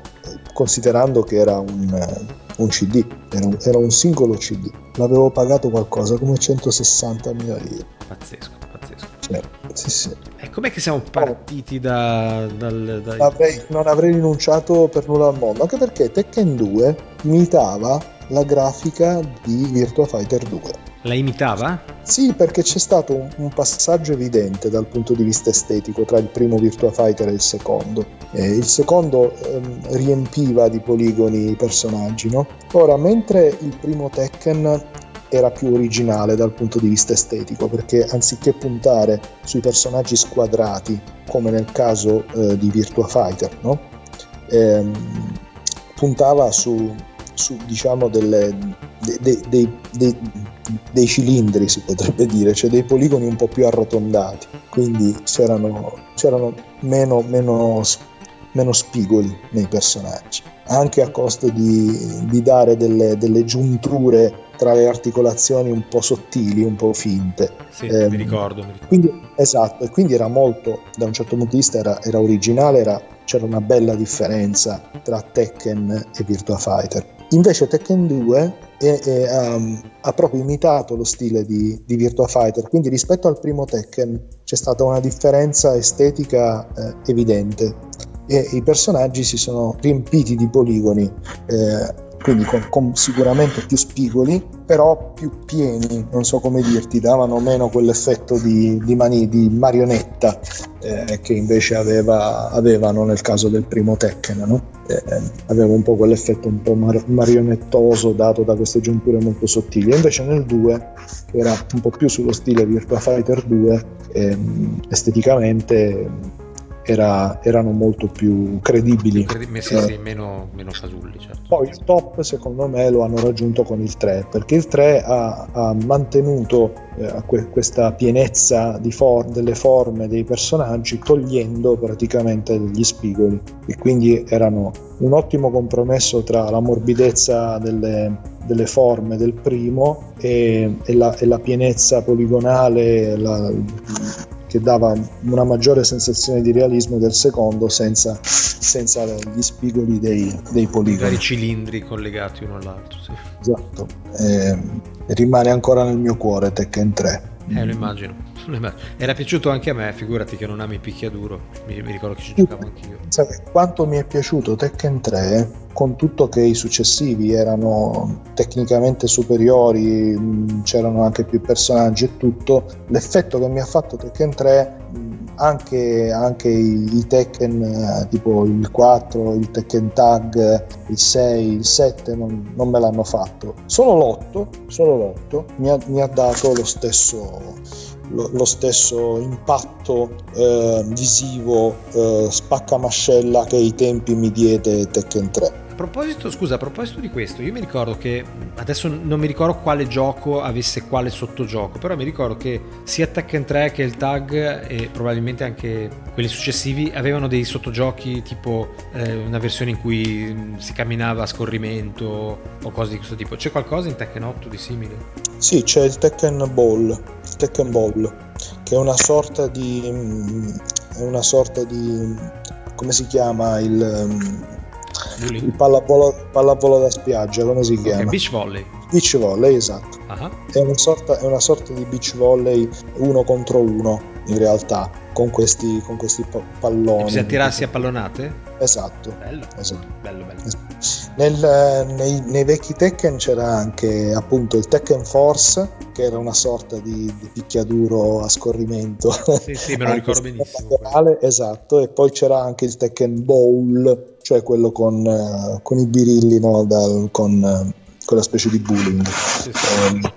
considerando che era un, un CD, era un, era un, singolo CD. L'avevo pagato qualcosa come 160.000 lire. Pazzesco, pazzesco. Cioè, sì, sì. E com'è che siamo partiti da, dal... Dai... Avrei, non avrei rinunciato per nulla al mondo, anche perché Tekken 2 imitava la grafica di Virtua Fighter 2 la imitava? Sì, perché c'è stato un, passaggio evidente dal punto di vista estetico tra il primo Virtua Fighter e il secondo. Eh, il secondo ehm, riempiva di poligoni i personaggi, no? Ora, mentre il primo Tekken era più originale dal punto di vista estetico, perché anziché puntare sui personaggi squadrati, come nel caso eh, di Virtua Fighter, no? ehm, puntava su, su diciamo delle, de, de, de, dei cilindri si potrebbe dire, cioè dei poligoni un po' più arrotondati, quindi c'erano, c'erano meno, meno, meno, spigoli nei personaggi, anche a costo di, di dare delle, delle, giunture tra le articolazioni un po' sottili, un po' finte. Sì, eh, mi, ricordo, mi ricordo. Quindi, esatto, e quindi era molto, da un certo punto di vista era, era originale, era, c'era una bella differenza tra Tekken e Virtua Fighter. Invece Tekken 2 è, è, um, ha proprio imitato lo stile di, di, Virtua Fighter, quindi rispetto al primo Tekken c'è stata una differenza estetica eh, evidente. E i personaggi si sono riempiti di poligoni eh, quindi con, con, sicuramente più spigoli, però più pieni, non so come dirti, davano meno quell'effetto di, di, mani, di marionetta eh, che invece aveva, avevano nel caso del primo Tekken, no? eh, aveva un po' quell'effetto un po' mar- marionettoso dato da queste giunture molto sottili, invece nel 2, che era un po' più sullo stile Virtua Fighter 2, ehm, esteticamente era, erano molto più credibili. Credi- sì, sì, meno, meno fasulli, certo. Poi il top secondo me lo hanno raggiunto con il 3, perché il 3 ha, ha mantenuto eh, que- questa pienezza for- delle forme dei personaggi togliendo praticamente gli spigoli e quindi erano un ottimo compromesso tra la morbidezza delle, delle forme del primo e, e, la, e la, pienezza poligonale, la, che dava una maggiore sensazione di realismo del secondo senza, senza gli spigoli dei, dei poligoni. I cilindri collegati uno all'altro. Sì. Esatto, eh, rimane ancora nel mio cuore Tekken 3. Eh, lo immagino. Era piaciuto anche a me, figurati che non ami picchiaduro, mi, mi ricordo che ci giocavo anch'io. Quanto mi è piaciuto Tekken 3, con tutto che i successivi erano tecnicamente superiori, c'erano anche più personaggi e tutto, l'effetto che mi ha fatto Tekken 3 anche, anche i, i, Tekken eh, tipo il 4, il Tekken Tag, il 6, il 7 non, non me l'hanno fatto. Solo l'8, solo l'8 mi, ha, mi ha dato lo stesso, lo, stesso impatto eh, visivo eh, spaccamascella che ai tempi mi diede Tekken 3. A proposito, scusa, a proposito di questo, io mi ricordo che adesso non mi ricordo quale gioco avesse quale sottogioco, però mi ricordo che sia Tekken 3 che il Tag e probabilmente anche quelli successivi avevano dei sottogiochi tipo eh, una versione in cui si camminava a scorrimento o cose di questo tipo. C'è qualcosa in Tekken 8 di simile? Sì, c'è il Tekken Ball, il Tekken Ball, che è una sorta di è una sorta di come si chiama il il pallavolo, pallavolo, da spiaggia, come si chiama? Okay, beach volley. Beach volley, esatto. Uh-huh. È, una sorta, è, una sorta, di beach volley uno contro uno, in realtà, con questi, con questi palloni. E bisogna tirarsi a pallonate? Esatto. Bello, esatto. bello, bello. Nel, nei, nei, vecchi Tekken c'era anche appunto il Tekken Force, che era una sorta di, di picchiaduro a scorrimento. Sì, sì, me lo ricordo benissimo. Laterale, esatto, e poi c'era anche il Tekken Bowl, cioè quello con, uh, con i birilli, no? Dal, con uh, quella specie di bullying. Sì, sì. Um,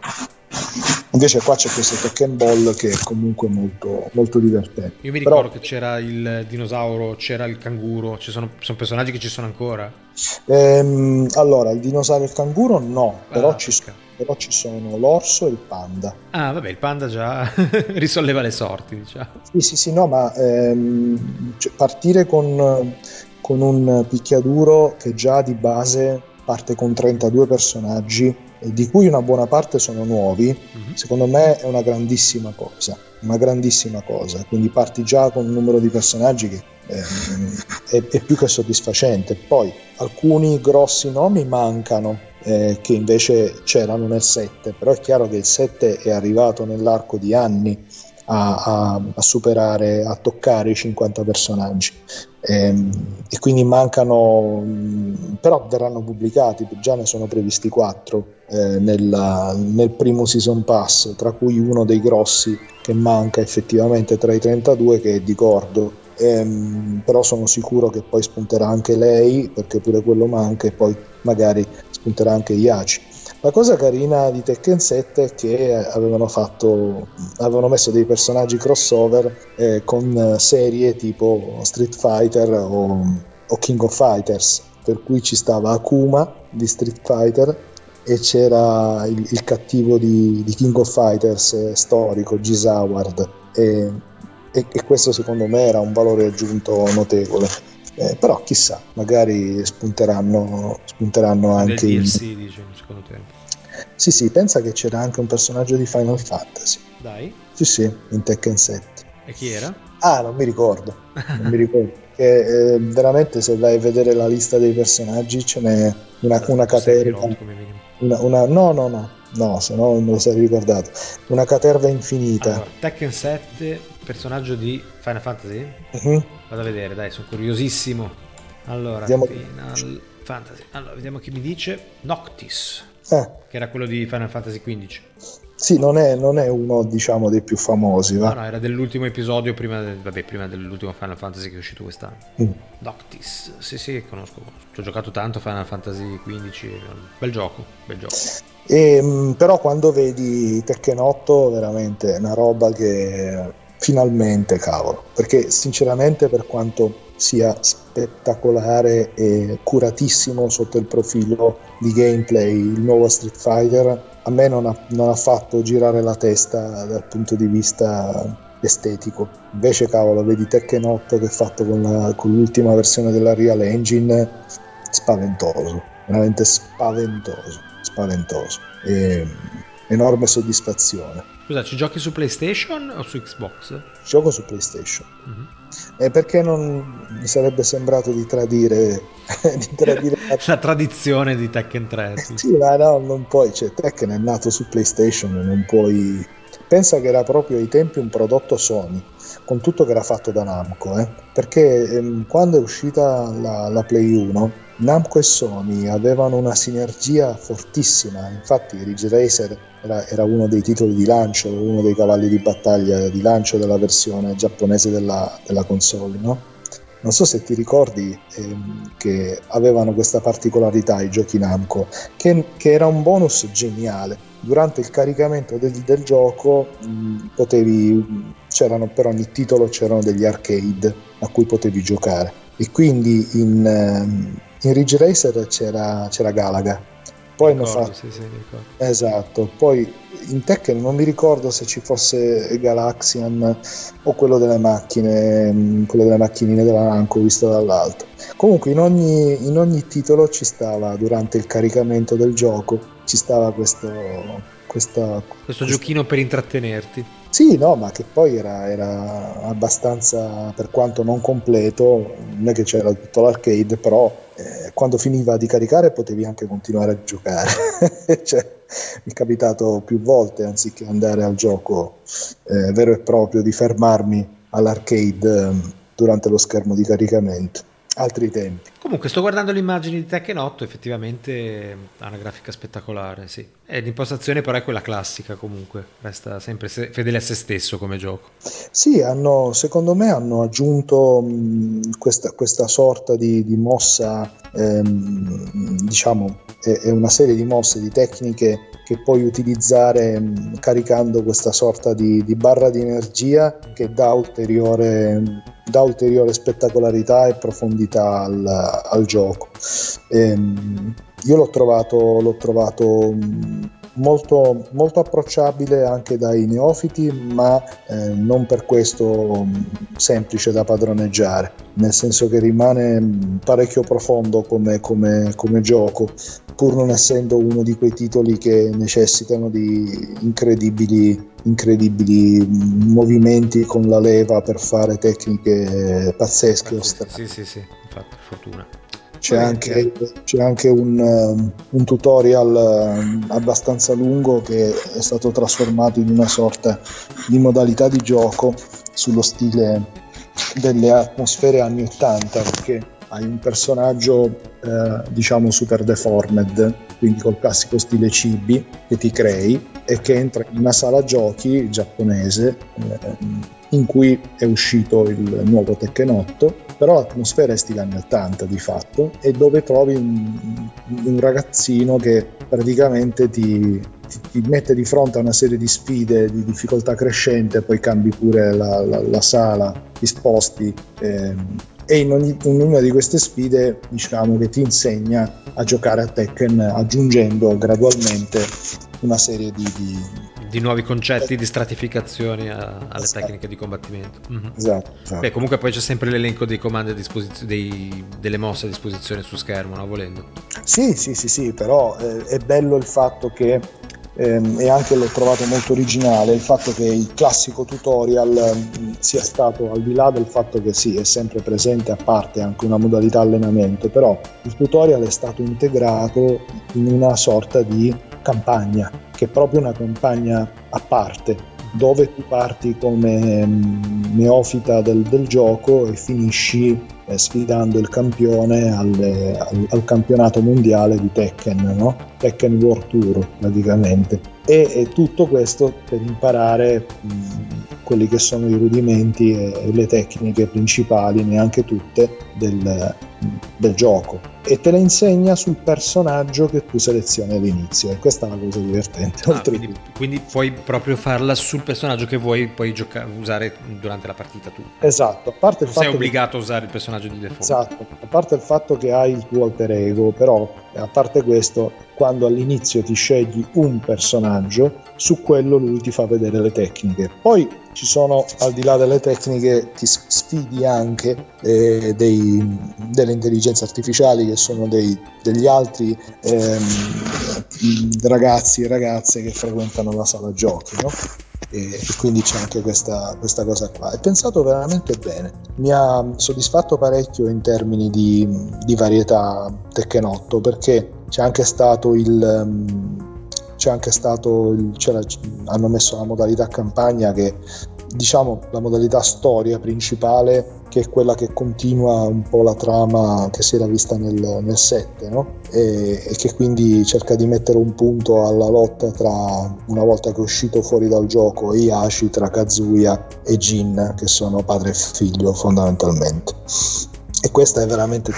Invece qua c'è questo Tekken Ball che è comunque molto, molto divertente. Io mi ricordo Però, che c'era il dinosauro, c'era il canguro, ci sono, sono personaggi che ci sono ancora? Ehm, allora, il dinosauro e il canguro no, ah, però, ci, però, ci, sono l'orso e il panda. Ah, vabbè, il panda già risolleva le sorti, diciamo. Sì, sì, sì, no, ma ehm, cioè, partire con, con un picchiaduro che già di base parte con 32 personaggi di cui una buona parte sono nuovi, mm-hmm. secondo me è una grandissima cosa, una grandissima cosa. Quindi parti già con un numero di personaggi che eh, è, è, più che soddisfacente. Poi alcuni grossi nomi mancano. Eh, che invece c'erano nel 7, però è chiaro che il 7 è arrivato nell'arco di anni a, a, a superare, a toccare i 50 personaggi. E, ehm, e quindi mancano, però verranno pubblicati, già ne sono previsti 4 eh, nella, nel primo season pass, tra cui uno dei grossi che manca effettivamente tra i 32 che è di Gordo. Ehm, però sono sicuro che poi spunterà anche lei perché pure quello manca e poi magari spunterà anche Iaci la cosa carina di Tekken 7 è che avevano, fatto, avevano messo dei personaggi crossover eh, con serie tipo Street Fighter o, o King of Fighters, per cui ci stava Akuma di Street Fighter e c'era il, il cattivo di, di, King of Fighters eh, storico, Gisaward e, e, e, questo secondo me era un valore aggiunto notevole eh, però chissà, magari spunteranno, spunteranno anche Del DLC, in... dice, secondo tempo. Sì, sì, pensa che c'era anche un personaggio di Final Fantasy. Dai. Sì, sì, in Tekken 7. E chi era? Ah, non mi ricordo. Non mi ricordo. Che, eh, veramente se vai a vedere la lista dei personaggi ce n'è una, una caterva. Una, una, no, no, no, no, se no non me lo sarei ricordato. Una caterva infinita. Allora, Tekken 7, personaggio di Final Fantasy? Uh-huh. Vado a vedere, dai, sono curiosissimo. Allora, vediamo... Final Fantasy. Allora, vediamo chi mi dice. Noctis. Eh. Che era quello di Final Fantasy XV. Sì, non è, non è, uno diciamo dei più famosi. Va? No, no, era dell'ultimo episodio prima, de, vabbè, prima dell'ultimo Final Fantasy che è uscito quest'anno. Mm. Noctis, sì, sì, conosco. Ci ho giocato tanto Final Fantasy XV. Bel gioco, bel gioco. E, mm, però quando vedi Tekken 8, veramente è una roba che finalmente cavolo. Perché sinceramente per quanto sia spettacolare e curatissimo sotto il profilo di gameplay il nuovo Street Fighter a me non ha, non ha fatto girare la testa dal punto di vista estetico. Invece cavolo vedi Tekken 8 che è fatto con, la, con l'ultima versione della Real Engine spaventoso. Veramente spaventoso spaventoso. E, enorme soddisfazione Scusa, ci giochi su PlayStation o su Xbox? Gioco su PlayStation. Uh-huh. Eh, perché non mi sarebbe sembrato di tradire, di tradire la... la... tradizione di Tekken 3. sì, ma no, non puoi. Cioè, Tekken è nato su PlayStation, non puoi. Pensa che era proprio ai tempi un prodotto Sony, con tutto che era fatto da Namco, eh? perché ehm, quando è uscita la, la Play 1 Namco e Sony avevano una sinergia fortissima, infatti Ridge Racer era, era, uno dei titoli di lancio, uno dei cavalli di battaglia di lancio della versione giapponese della, della console. No? Non so se ti ricordi ehm, che avevano questa particolarità i giochi Namco, che, che era un bonus geniale. Durante il caricamento del, del gioco mh, potevi, c'erano per ogni titolo c'erano degli arcade a cui potevi giocare e quindi in, ehm, in Ridge Racer c'era, c'era Galaga. Poi hanno fatto. Sì, sì, esatto. Poi in Tekken non mi ricordo se ci fosse Galaxian o quello delle macchine, mm, quello delle macchinine della Namco visto dall'alto. Comunque in ogni, in ogni titolo ci stava durante il caricamento del gioco ci stava questo, questa, questo giochino per intrattenerti. Sì, no, ma che poi era, era, abbastanza, per quanto non completo, non è che c'era tutto l'arcade, però eh, quando finiva di caricare potevi anche continuare a giocare. cioè, mi è capitato più volte, anziché andare al gioco eh, vero e proprio, di fermarmi all'arcade eh, durante lo schermo di caricamento altri tempi. Comunque sto guardando le immagini di Tekken 8, effettivamente ha una grafica spettacolare, sì. E l'impostazione però è quella classica comunque, resta sempre fedele a se stesso come gioco. Sì, hanno, secondo me hanno aggiunto mh, questa, questa, sorta di, di mossa, ehm, diciamo, è, è, una serie di mosse, di tecniche che puoi utilizzare mh, caricando questa sorta di, di barra di energia che dà ulteriore dà ulteriore spettacolarità e profondità al, al gioco. E, ehm, io l'ho trovato, l'ho trovato molto, molto approcciabile anche dai neofiti, ma eh, non per questo mm, semplice da padroneggiare, nel senso che rimane mm, parecchio profondo come, come, come gioco, pur non essendo uno di quei titoli che necessitano di incredibili, incredibili mm, movimenti con la leva per fare tecniche pazzesche. Sì, sì, sì, sì, infatti, fortuna. C'è anche, c'è anche un, um, un, tutorial um, abbastanza lungo che è stato trasformato in una sorta di modalità di gioco sullo stile delle atmosfere anni 80 perché hai un personaggio eh, diciamo super deformed quindi col classico stile cibi che ti crei e che entra in una sala giochi giapponese eh, in cui è uscito il nuovo Tekken 8 però l'atmosfera è stile anni 80 di fatto e dove trovi un, un ragazzino che praticamente ti, ti, ti, mette di fronte a una serie di sfide di difficoltà crescente, poi cambi pure la, la, la sala, ti sposti. Ehm, e in, ogni, in, una di queste sfide diciamo che ti insegna a giocare a Tekken aggiungendo gradualmente una serie di, di, di nuovi concetti di stratificazioni a, alle esatto. tecniche di combattimento. Mm-hmm. Esatto, esatto. Beh, comunque poi c'è sempre l'elenco dei comandi a disposizione, dei, delle mosse a disposizione su schermo, no? volendo. Sì, sì, sì, sì, però eh, è bello il fatto che ehm, e anche l'ho trovato molto originale il fatto che il classico tutorial mh, mm, sia stato al di là del fatto che sì è sempre presente a parte anche una modalità allenamento però il tutorial è stato integrato in una sorta di campagna, che è proprio una campagna a parte, dove tu parti come mm, neofita del, del gioco e finisci eh, sfidando il campione alle, al, al, campionato mondiale di Tekken, no? Tekken World Tour praticamente. E, e tutto questo per imparare mh, quelli che sono i rudimenti e, e le tecniche principali, neanche tutte, del, del gioco e te la insegna sul personaggio che tu selezioni all'inizio e questa è una cosa divertente ah, quindi, quindi, puoi proprio farla sul personaggio che vuoi poi gioca- usare durante la partita tu esatto a parte il non fatto sei obbligato che... a usare il personaggio di default. Esatto. A parte il fatto che hai il tuo alter ego però a parte questo quando all'inizio ti scegli un personaggio su quello lui ti fa vedere le tecniche. Poi ci sono al di là delle tecniche ti sfidi anche eh, dei, delle intelligenze artificiali che sono dei, degli altri ehm, ragazzi e ragazze che frequentano la sala giochi no? e, quindi c'è anche questa, questa, cosa qua è pensato veramente bene mi ha soddisfatto parecchio in termini di, di varietà Tekken 8 perché c'è anche stato il um, c'è anche stato il, hanno messo la modalità campagna che diciamo la modalità storia principale che è quella che continua un po' la trama che si era vista nel, nel 7 no? e, e, che quindi cerca di mettere un punto alla lotta tra una volta che è uscito fuori dal gioco Iashi tra Kazuya e Jin che sono padre e figlio fondamentalmente e questa è veramente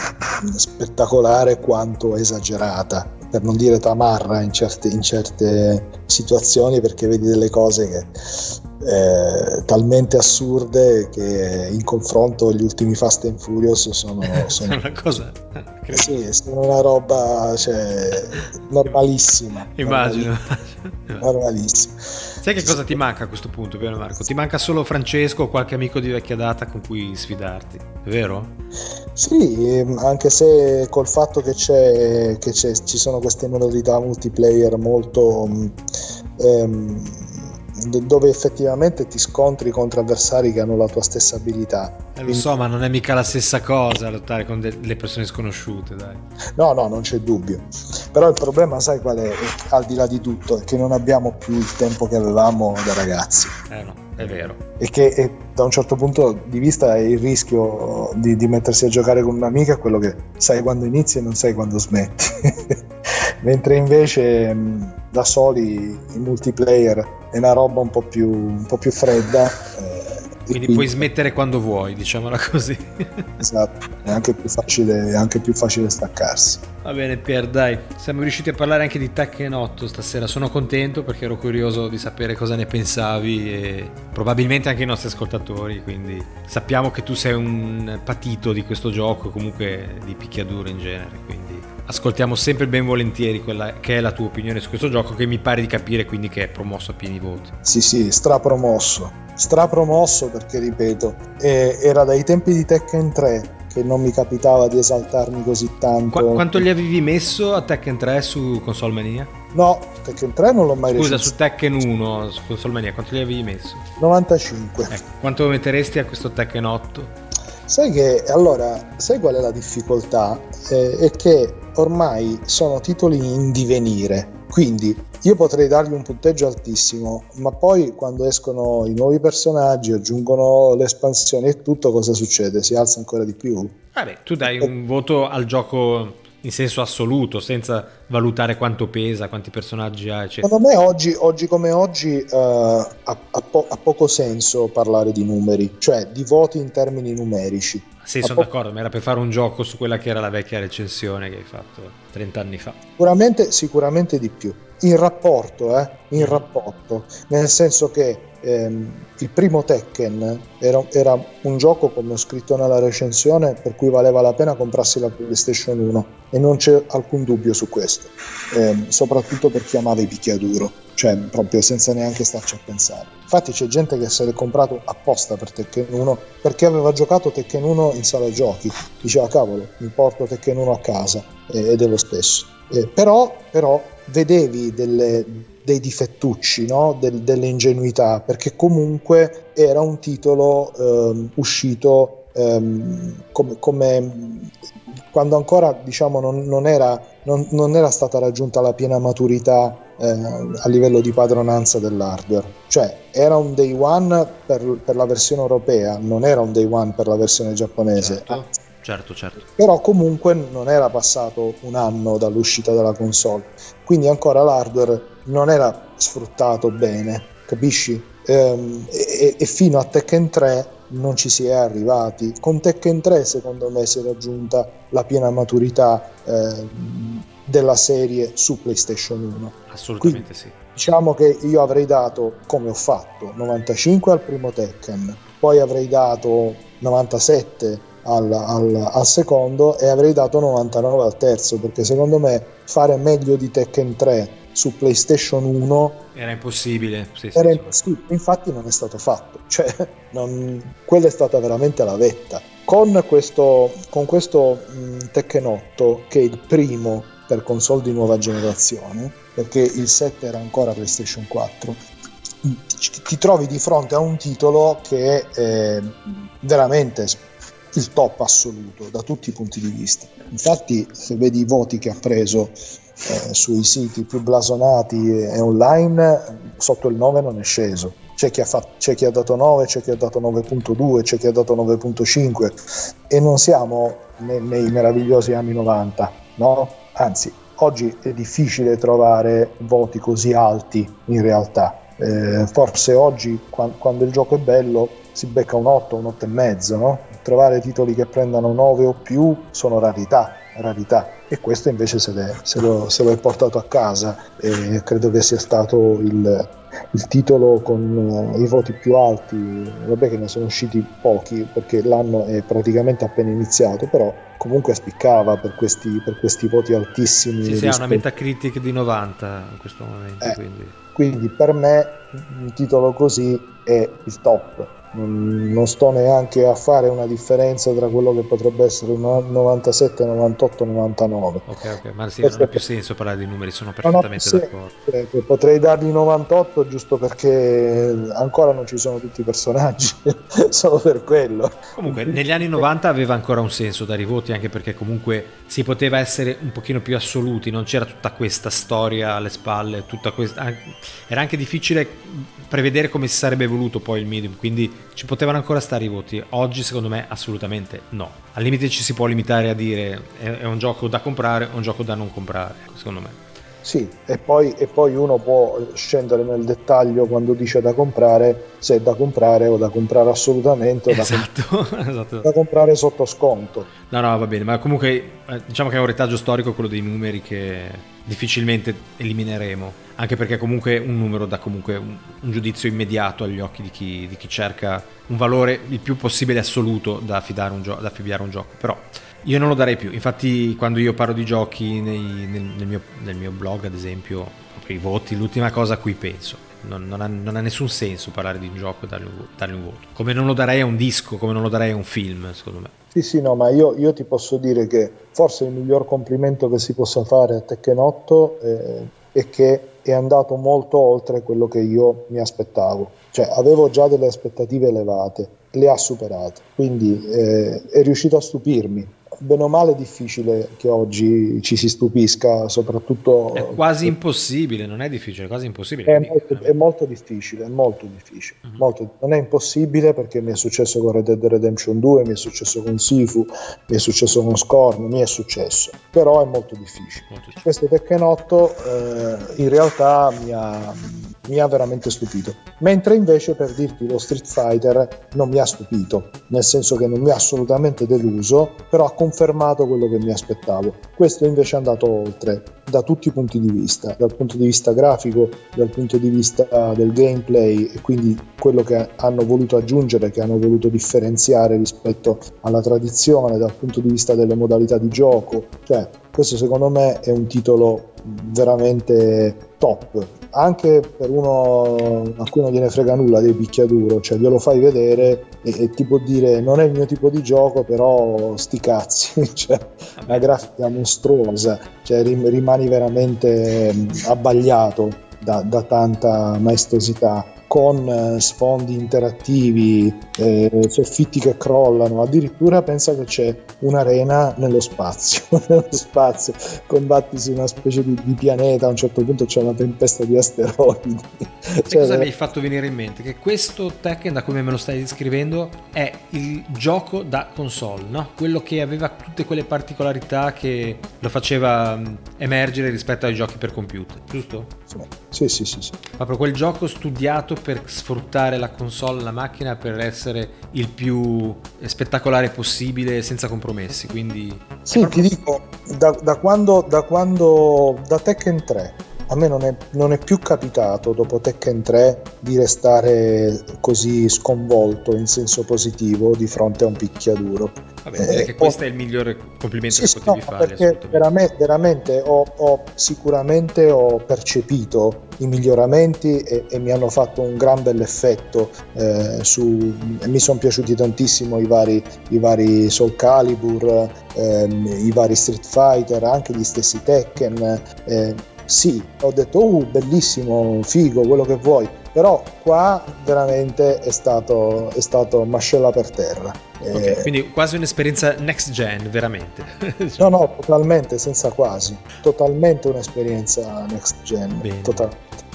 spettacolare quanto esagerata per non dire tamarra in certe, in certe situazioni perché vedi delle cose che eh, talmente assurde che in confronto gli ultimi Fast and Furious sono, sono una cosa sì, sono una roba cioè, normalissima immagino normalissima sai che cosa ti manca a questo punto Piano Marco? ti manca solo Francesco o qualche amico di vecchia data con cui sfidarti è vero? Sì, ehm, anche se col fatto che, c'è, che c'è, ci sono queste modalità multiplayer molto mm, ehm, dove effettivamente ti scontri contro avversari che hanno la tua stessa abilità. Eh, lo so, ma non è mica la stessa cosa lottare con delle persone sconosciute, dai. No, no, non c'è dubbio. Però il problema, sai qual è? Al di là di tutto, è che non abbiamo più il tempo che avevamo da ragazzi. Eh no, è vero. E che e da un certo punto di vista è il rischio di, di mettersi a giocare con un'amica è quello che sai quando inizi e non sai quando smetti. Mentre invece da soli in multiplayer è una roba un po' più, un po più fredda. Eh, quindi, quindi, puoi smettere quando vuoi, diciamola così. esatto, è anche più, facile, è anche più facile staccarsi. Va bene Pier, dai, siamo riusciti a parlare anche di Tekken 8 stasera, sono contento perché ero curioso di sapere cosa ne pensavi e probabilmente anche i nostri ascoltatori, quindi sappiamo che tu sei un patito di questo gioco comunque di picchiaduro in genere, quindi ascoltiamo sempre ben volentieri quella che è la tua opinione su questo gioco, che mi pare di capire quindi che è promosso a pieni voti. Sì, sì, strapromosso. Strapromosso perché, ripeto, eh, era dai tempi di Tekken 3 che non mi capitava di esaltarmi così tanto. Qu- quanto gli avevi messo a Tekken 3 su Console Mania? No, Tekken 3 non l'ho mai Scusa, su Tekken 1 su Console Mania, quanto gli avevi messo? 95. Ecco, quanto metteresti a questo Tekken 8? Sai che allora, sai qual è la difficoltà? Eh, è che ormai sono titoli in divenire, quindi io potrei dargli un punteggio altissimo, ma poi quando escono i nuovi personaggi, aggiungono l'espansione e tutto, cosa succede? Si alza ancora di più? Vabbè, tu dai un voto al gioco in senso assoluto, senza valutare quanto pesa, quanti personaggi ha, eccetera. Secondo me oggi, oggi come oggi uh, ha, ha, po- ha, poco senso parlare di numeri, cioè di voti in termini numerici. Sì, sono po- d'accordo, ma era per fare un gioco su quella che era la vecchia recensione che hai fatto 30 anni fa. Sicuramente, sicuramente di più. In rapporto, eh? In rapporto, nel senso che ehm, il primo Tekken era, era, un gioco, come ho scritto nella recensione, per cui valeva la pena comprarsi la PlayStation 1 e non c'è alcun dubbio su questo, ehm, soprattutto per chi amava i picchiaduro, cioè proprio senza neanche starci a pensare. Infatti c'è gente che se l'è comprato apposta per Tekken 1 perché aveva giocato Tekken 1 in sala giochi, diceva cavolo, mi porto Tekken 1 a casa ed è lo stesso. Eh, però, però vedevi delle, dei difettucci, no? Del, delle ingenuità, perché comunque era un titolo ehm, uscito ehm, come, come, quando ancora diciamo, non, non, era, non, non, era, stata raggiunta la piena maturità eh, a livello di padronanza dell'hardware. Cioè era un day one per, per, la versione europea, non era un day one per la versione giapponese. Certo certo, certo. Però comunque non era passato un anno dall'uscita della console, quindi ancora l'hardware non era sfruttato bene, capisci? Ehm, e, e, fino a Tekken 3 non ci si è arrivati. Con Tekken 3 secondo me si è raggiunta la piena maturità eh, della serie su PlayStation 1. Assolutamente Quindi, sì. Diciamo che io avrei dato, come ho fatto, 95 al primo Tekken, poi avrei dato 97 al, al, al, secondo e avrei dato 99 al terzo perché secondo me fare meglio di Tekken 3 su PlayStation 1 era impossibile, sì, era sì, impossibile. infatti non è stato fatto cioè, non, quella è stata veramente la vetta con questo, con questo mh, Tekken 8 che è il primo per console di nuova generazione perché il 7 era ancora PlayStation 4 ti trovi di fronte a un titolo che è veramente il top assoluto da tutti i punti di vista. Infatti, se vedi i voti che ha preso eh, sui siti più blasonati e online, sotto il 9 non è sceso. C'è chi, fatto, c'è chi ha dato 9, c'è chi ha dato 9.2, c'è chi ha dato 9.5 e non siamo nei, nei meravigliosi anni 90, no? Anzi, oggi è difficile trovare voti così alti in realtà. Eh, forse oggi, quando, quando il gioco è bello, si becca un 8, un 8,5, no? trovare titoli che prendano 9 o più sono rarità, rarità. E questo invece se, le, se, lo, se lo, è portato a casa e credo che sia stato il, il titolo con uh, i voti più alti, vabbè che ne sono usciti pochi perché l'anno è praticamente appena iniziato, però comunque spiccava per questi, per questi voti altissimi. Sì, sì, ha una Metacritic di 90 in questo momento. Eh, quindi. quindi per me un titolo così è il top non, sto neanche a fare una differenza tra quello che potrebbe essere un 97, 98, 99. Ok, ok, ma sì, non ha più senso parlare di numeri, sono perfettamente d'accordo. Senso. Potrei dargli 98 giusto perché ancora non ci sono tutti i personaggi, solo per quello. Comunque, negli anni 90 aveva ancora un senso dare i voti, anche perché comunque si poteva essere un pochino più assoluti, non c'era tutta questa storia alle spalle, tutta questa... era anche difficile prevedere come si sarebbe evoluto poi il medium, quindi ci potevano ancora stare i voti. Oggi secondo me assolutamente no. Al limite ci si può limitare a dire è, un gioco da comprare o un gioco da non comprare, secondo me. Sì, e poi, e poi, uno può scendere nel dettaglio quando dice da comprare, se è da comprare o da comprare assolutamente o da, esatto, comp- esatto. da comprare sotto sconto. No, no, va bene, ma comunque eh, diciamo che è un retaggio storico quello dei numeri che difficilmente elimineremo, anche perché comunque un numero dà comunque un, un giudizio immediato agli occhi di chi, di chi, cerca un valore il più possibile assoluto da affidare un, gio- da affibbiare un gioco, però Io non lo darei più, infatti quando io parlo di giochi nei, nel, nel, mio, nel, mio, blog ad esempio, i voti, l'ultima cosa a cui penso, non, non, ha, non ha, nessun senso parlare di un gioco e dargli un, dargli un, voto, come non lo darei a un disco, come non lo darei a un film secondo me. Sì, sì, no, ma io, io ti posso dire che forse il miglior complimento che si possa fare a Tekken 8 eh, è che è andato molto oltre quello che io mi aspettavo. Cioè, avevo già delle aspettative elevate, le ha superate, quindi eh, è riuscito a stupirmi bene o male è difficile che oggi ci si stupisca, soprattutto... È quasi impossibile, non è difficile, è quasi impossibile. È, molto, è molto, difficile, è molto difficile. Uh-huh. Molto, non è impossibile perché mi è successo con Red Dead Redemption 2, mi è successo con Sifu, mi è successo con Scorn, mi è successo, però è molto difficile. Molto difficile. Questo Tekken 8 eh, in realtà mi ha, mi ha veramente stupito, mentre invece per dirti lo Street Fighter non mi ha stupito, nel senso che non mi ha assolutamente deluso, però ha confermato quello che mi aspettavo. Questo invece è andato oltre da tutti i punti di vista, dal punto di vista grafico, dal punto di vista del gameplay e quindi quello che hanno voluto aggiungere, che hanno voluto differenziare rispetto alla tradizione, dal punto di vista delle modalità di gioco. Cioè, questo secondo me è un titolo veramente top anche per uno a cui non gliene frega nulla dei picchiaduro, cioè glielo fai vedere e, e ti può dire non è il mio tipo di gioco, però sti cazzi, cioè una grafica mostruosa, cioè rimani veramente abbagliato da, da tanta maestosità con eh, sfondi interattivi, eh, soffitti che crollano, addirittura pensa che c'è un'arena nello spazio, nello spazio, combatti su una specie di, di, pianeta, a un certo punto c'è una tempesta di asteroidi. cioè, cosa mi hai fatto venire in mente? Che questo Tekken, da come me lo stai descrivendo, è il gioco da console, no? Quello che aveva tutte quelle particolarità che lo faceva mm, emergere rispetto ai giochi per computer, giusto? Sì, sì, sì. sì. Proprio quel gioco studiato per sfruttare la console, la macchina per essere il più spettacolare possibile senza compromessi. Quindi sì, proprio... ti dico, da, da, quando, da quando da Tekken 3 a me non è, non è, più capitato dopo Tekken 3 di restare così sconvolto in senso positivo di fronte a un picchiaduro. Vabbè, direi eh, che questo ho... è il migliore complimento sì, che potevi no, fare. Perché veramente, veramente ho, ho, sicuramente ho percepito i miglioramenti e, e, mi hanno fatto un gran bell'effetto. Eh, su, mi sono piaciuti tantissimo i vari, i vari Soul Calibur, ehm, i vari Street Fighter, anche gli stessi Tekken. Eh, sì, ho detto, uh, bellissimo, figo, quello che vuoi, però qua veramente è stato, è stato mascella per terra. Okay, eh, quindi quasi un'esperienza next gen, veramente. no, no, totalmente, senza quasi, totalmente un'esperienza next gen. Bene. Totalmente.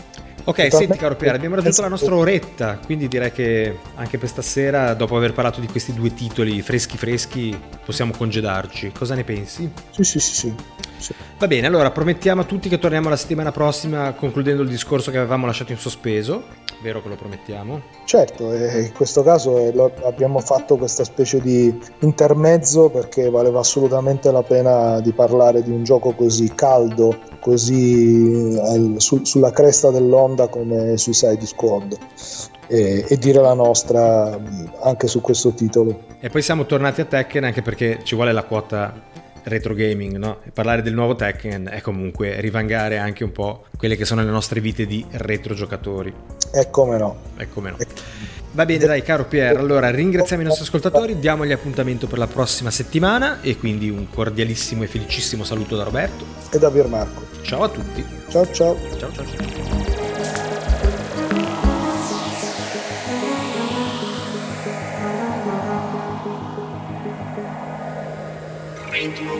Ok, senti caro Piero, abbiamo raggiunto la nostra oretta, quindi direi che anche per stasera, dopo aver parlato di questi due titoli freschi freschi, possiamo congedarci. Cosa ne pensi? Sì, sì, sì, sì. sì. Va bene, allora promettiamo a tutti che torniamo la settimana prossima concludendo il discorso che avevamo lasciato in sospeso. Vero che lo promettiamo? Certo, in questo caso abbiamo fatto questa specie di intermezzo perché valeva assolutamente la pena di parlare di un gioco così caldo, così eh, sulla cresta dell'onda come Suicide Squad. E, e, dire la nostra anche su questo titolo. E poi siamo tornati a Tekken anche perché ci vuole la quota retro gaming, no? Parlare del nuovo Tekken è comunque rivangare anche un po' quelle che sono le nostre vite di retro giocatori. E come no. E come no. Va bene, dai, caro Pier, allora ringraziamo i nostri ascoltatori, diamogli appuntamento per la prossima settimana e quindi un cordialissimo e felicissimo saluto da Roberto. E da Pier Marco. Ciao a tutti. Ciao ciao. Ciao ciao ciao. Into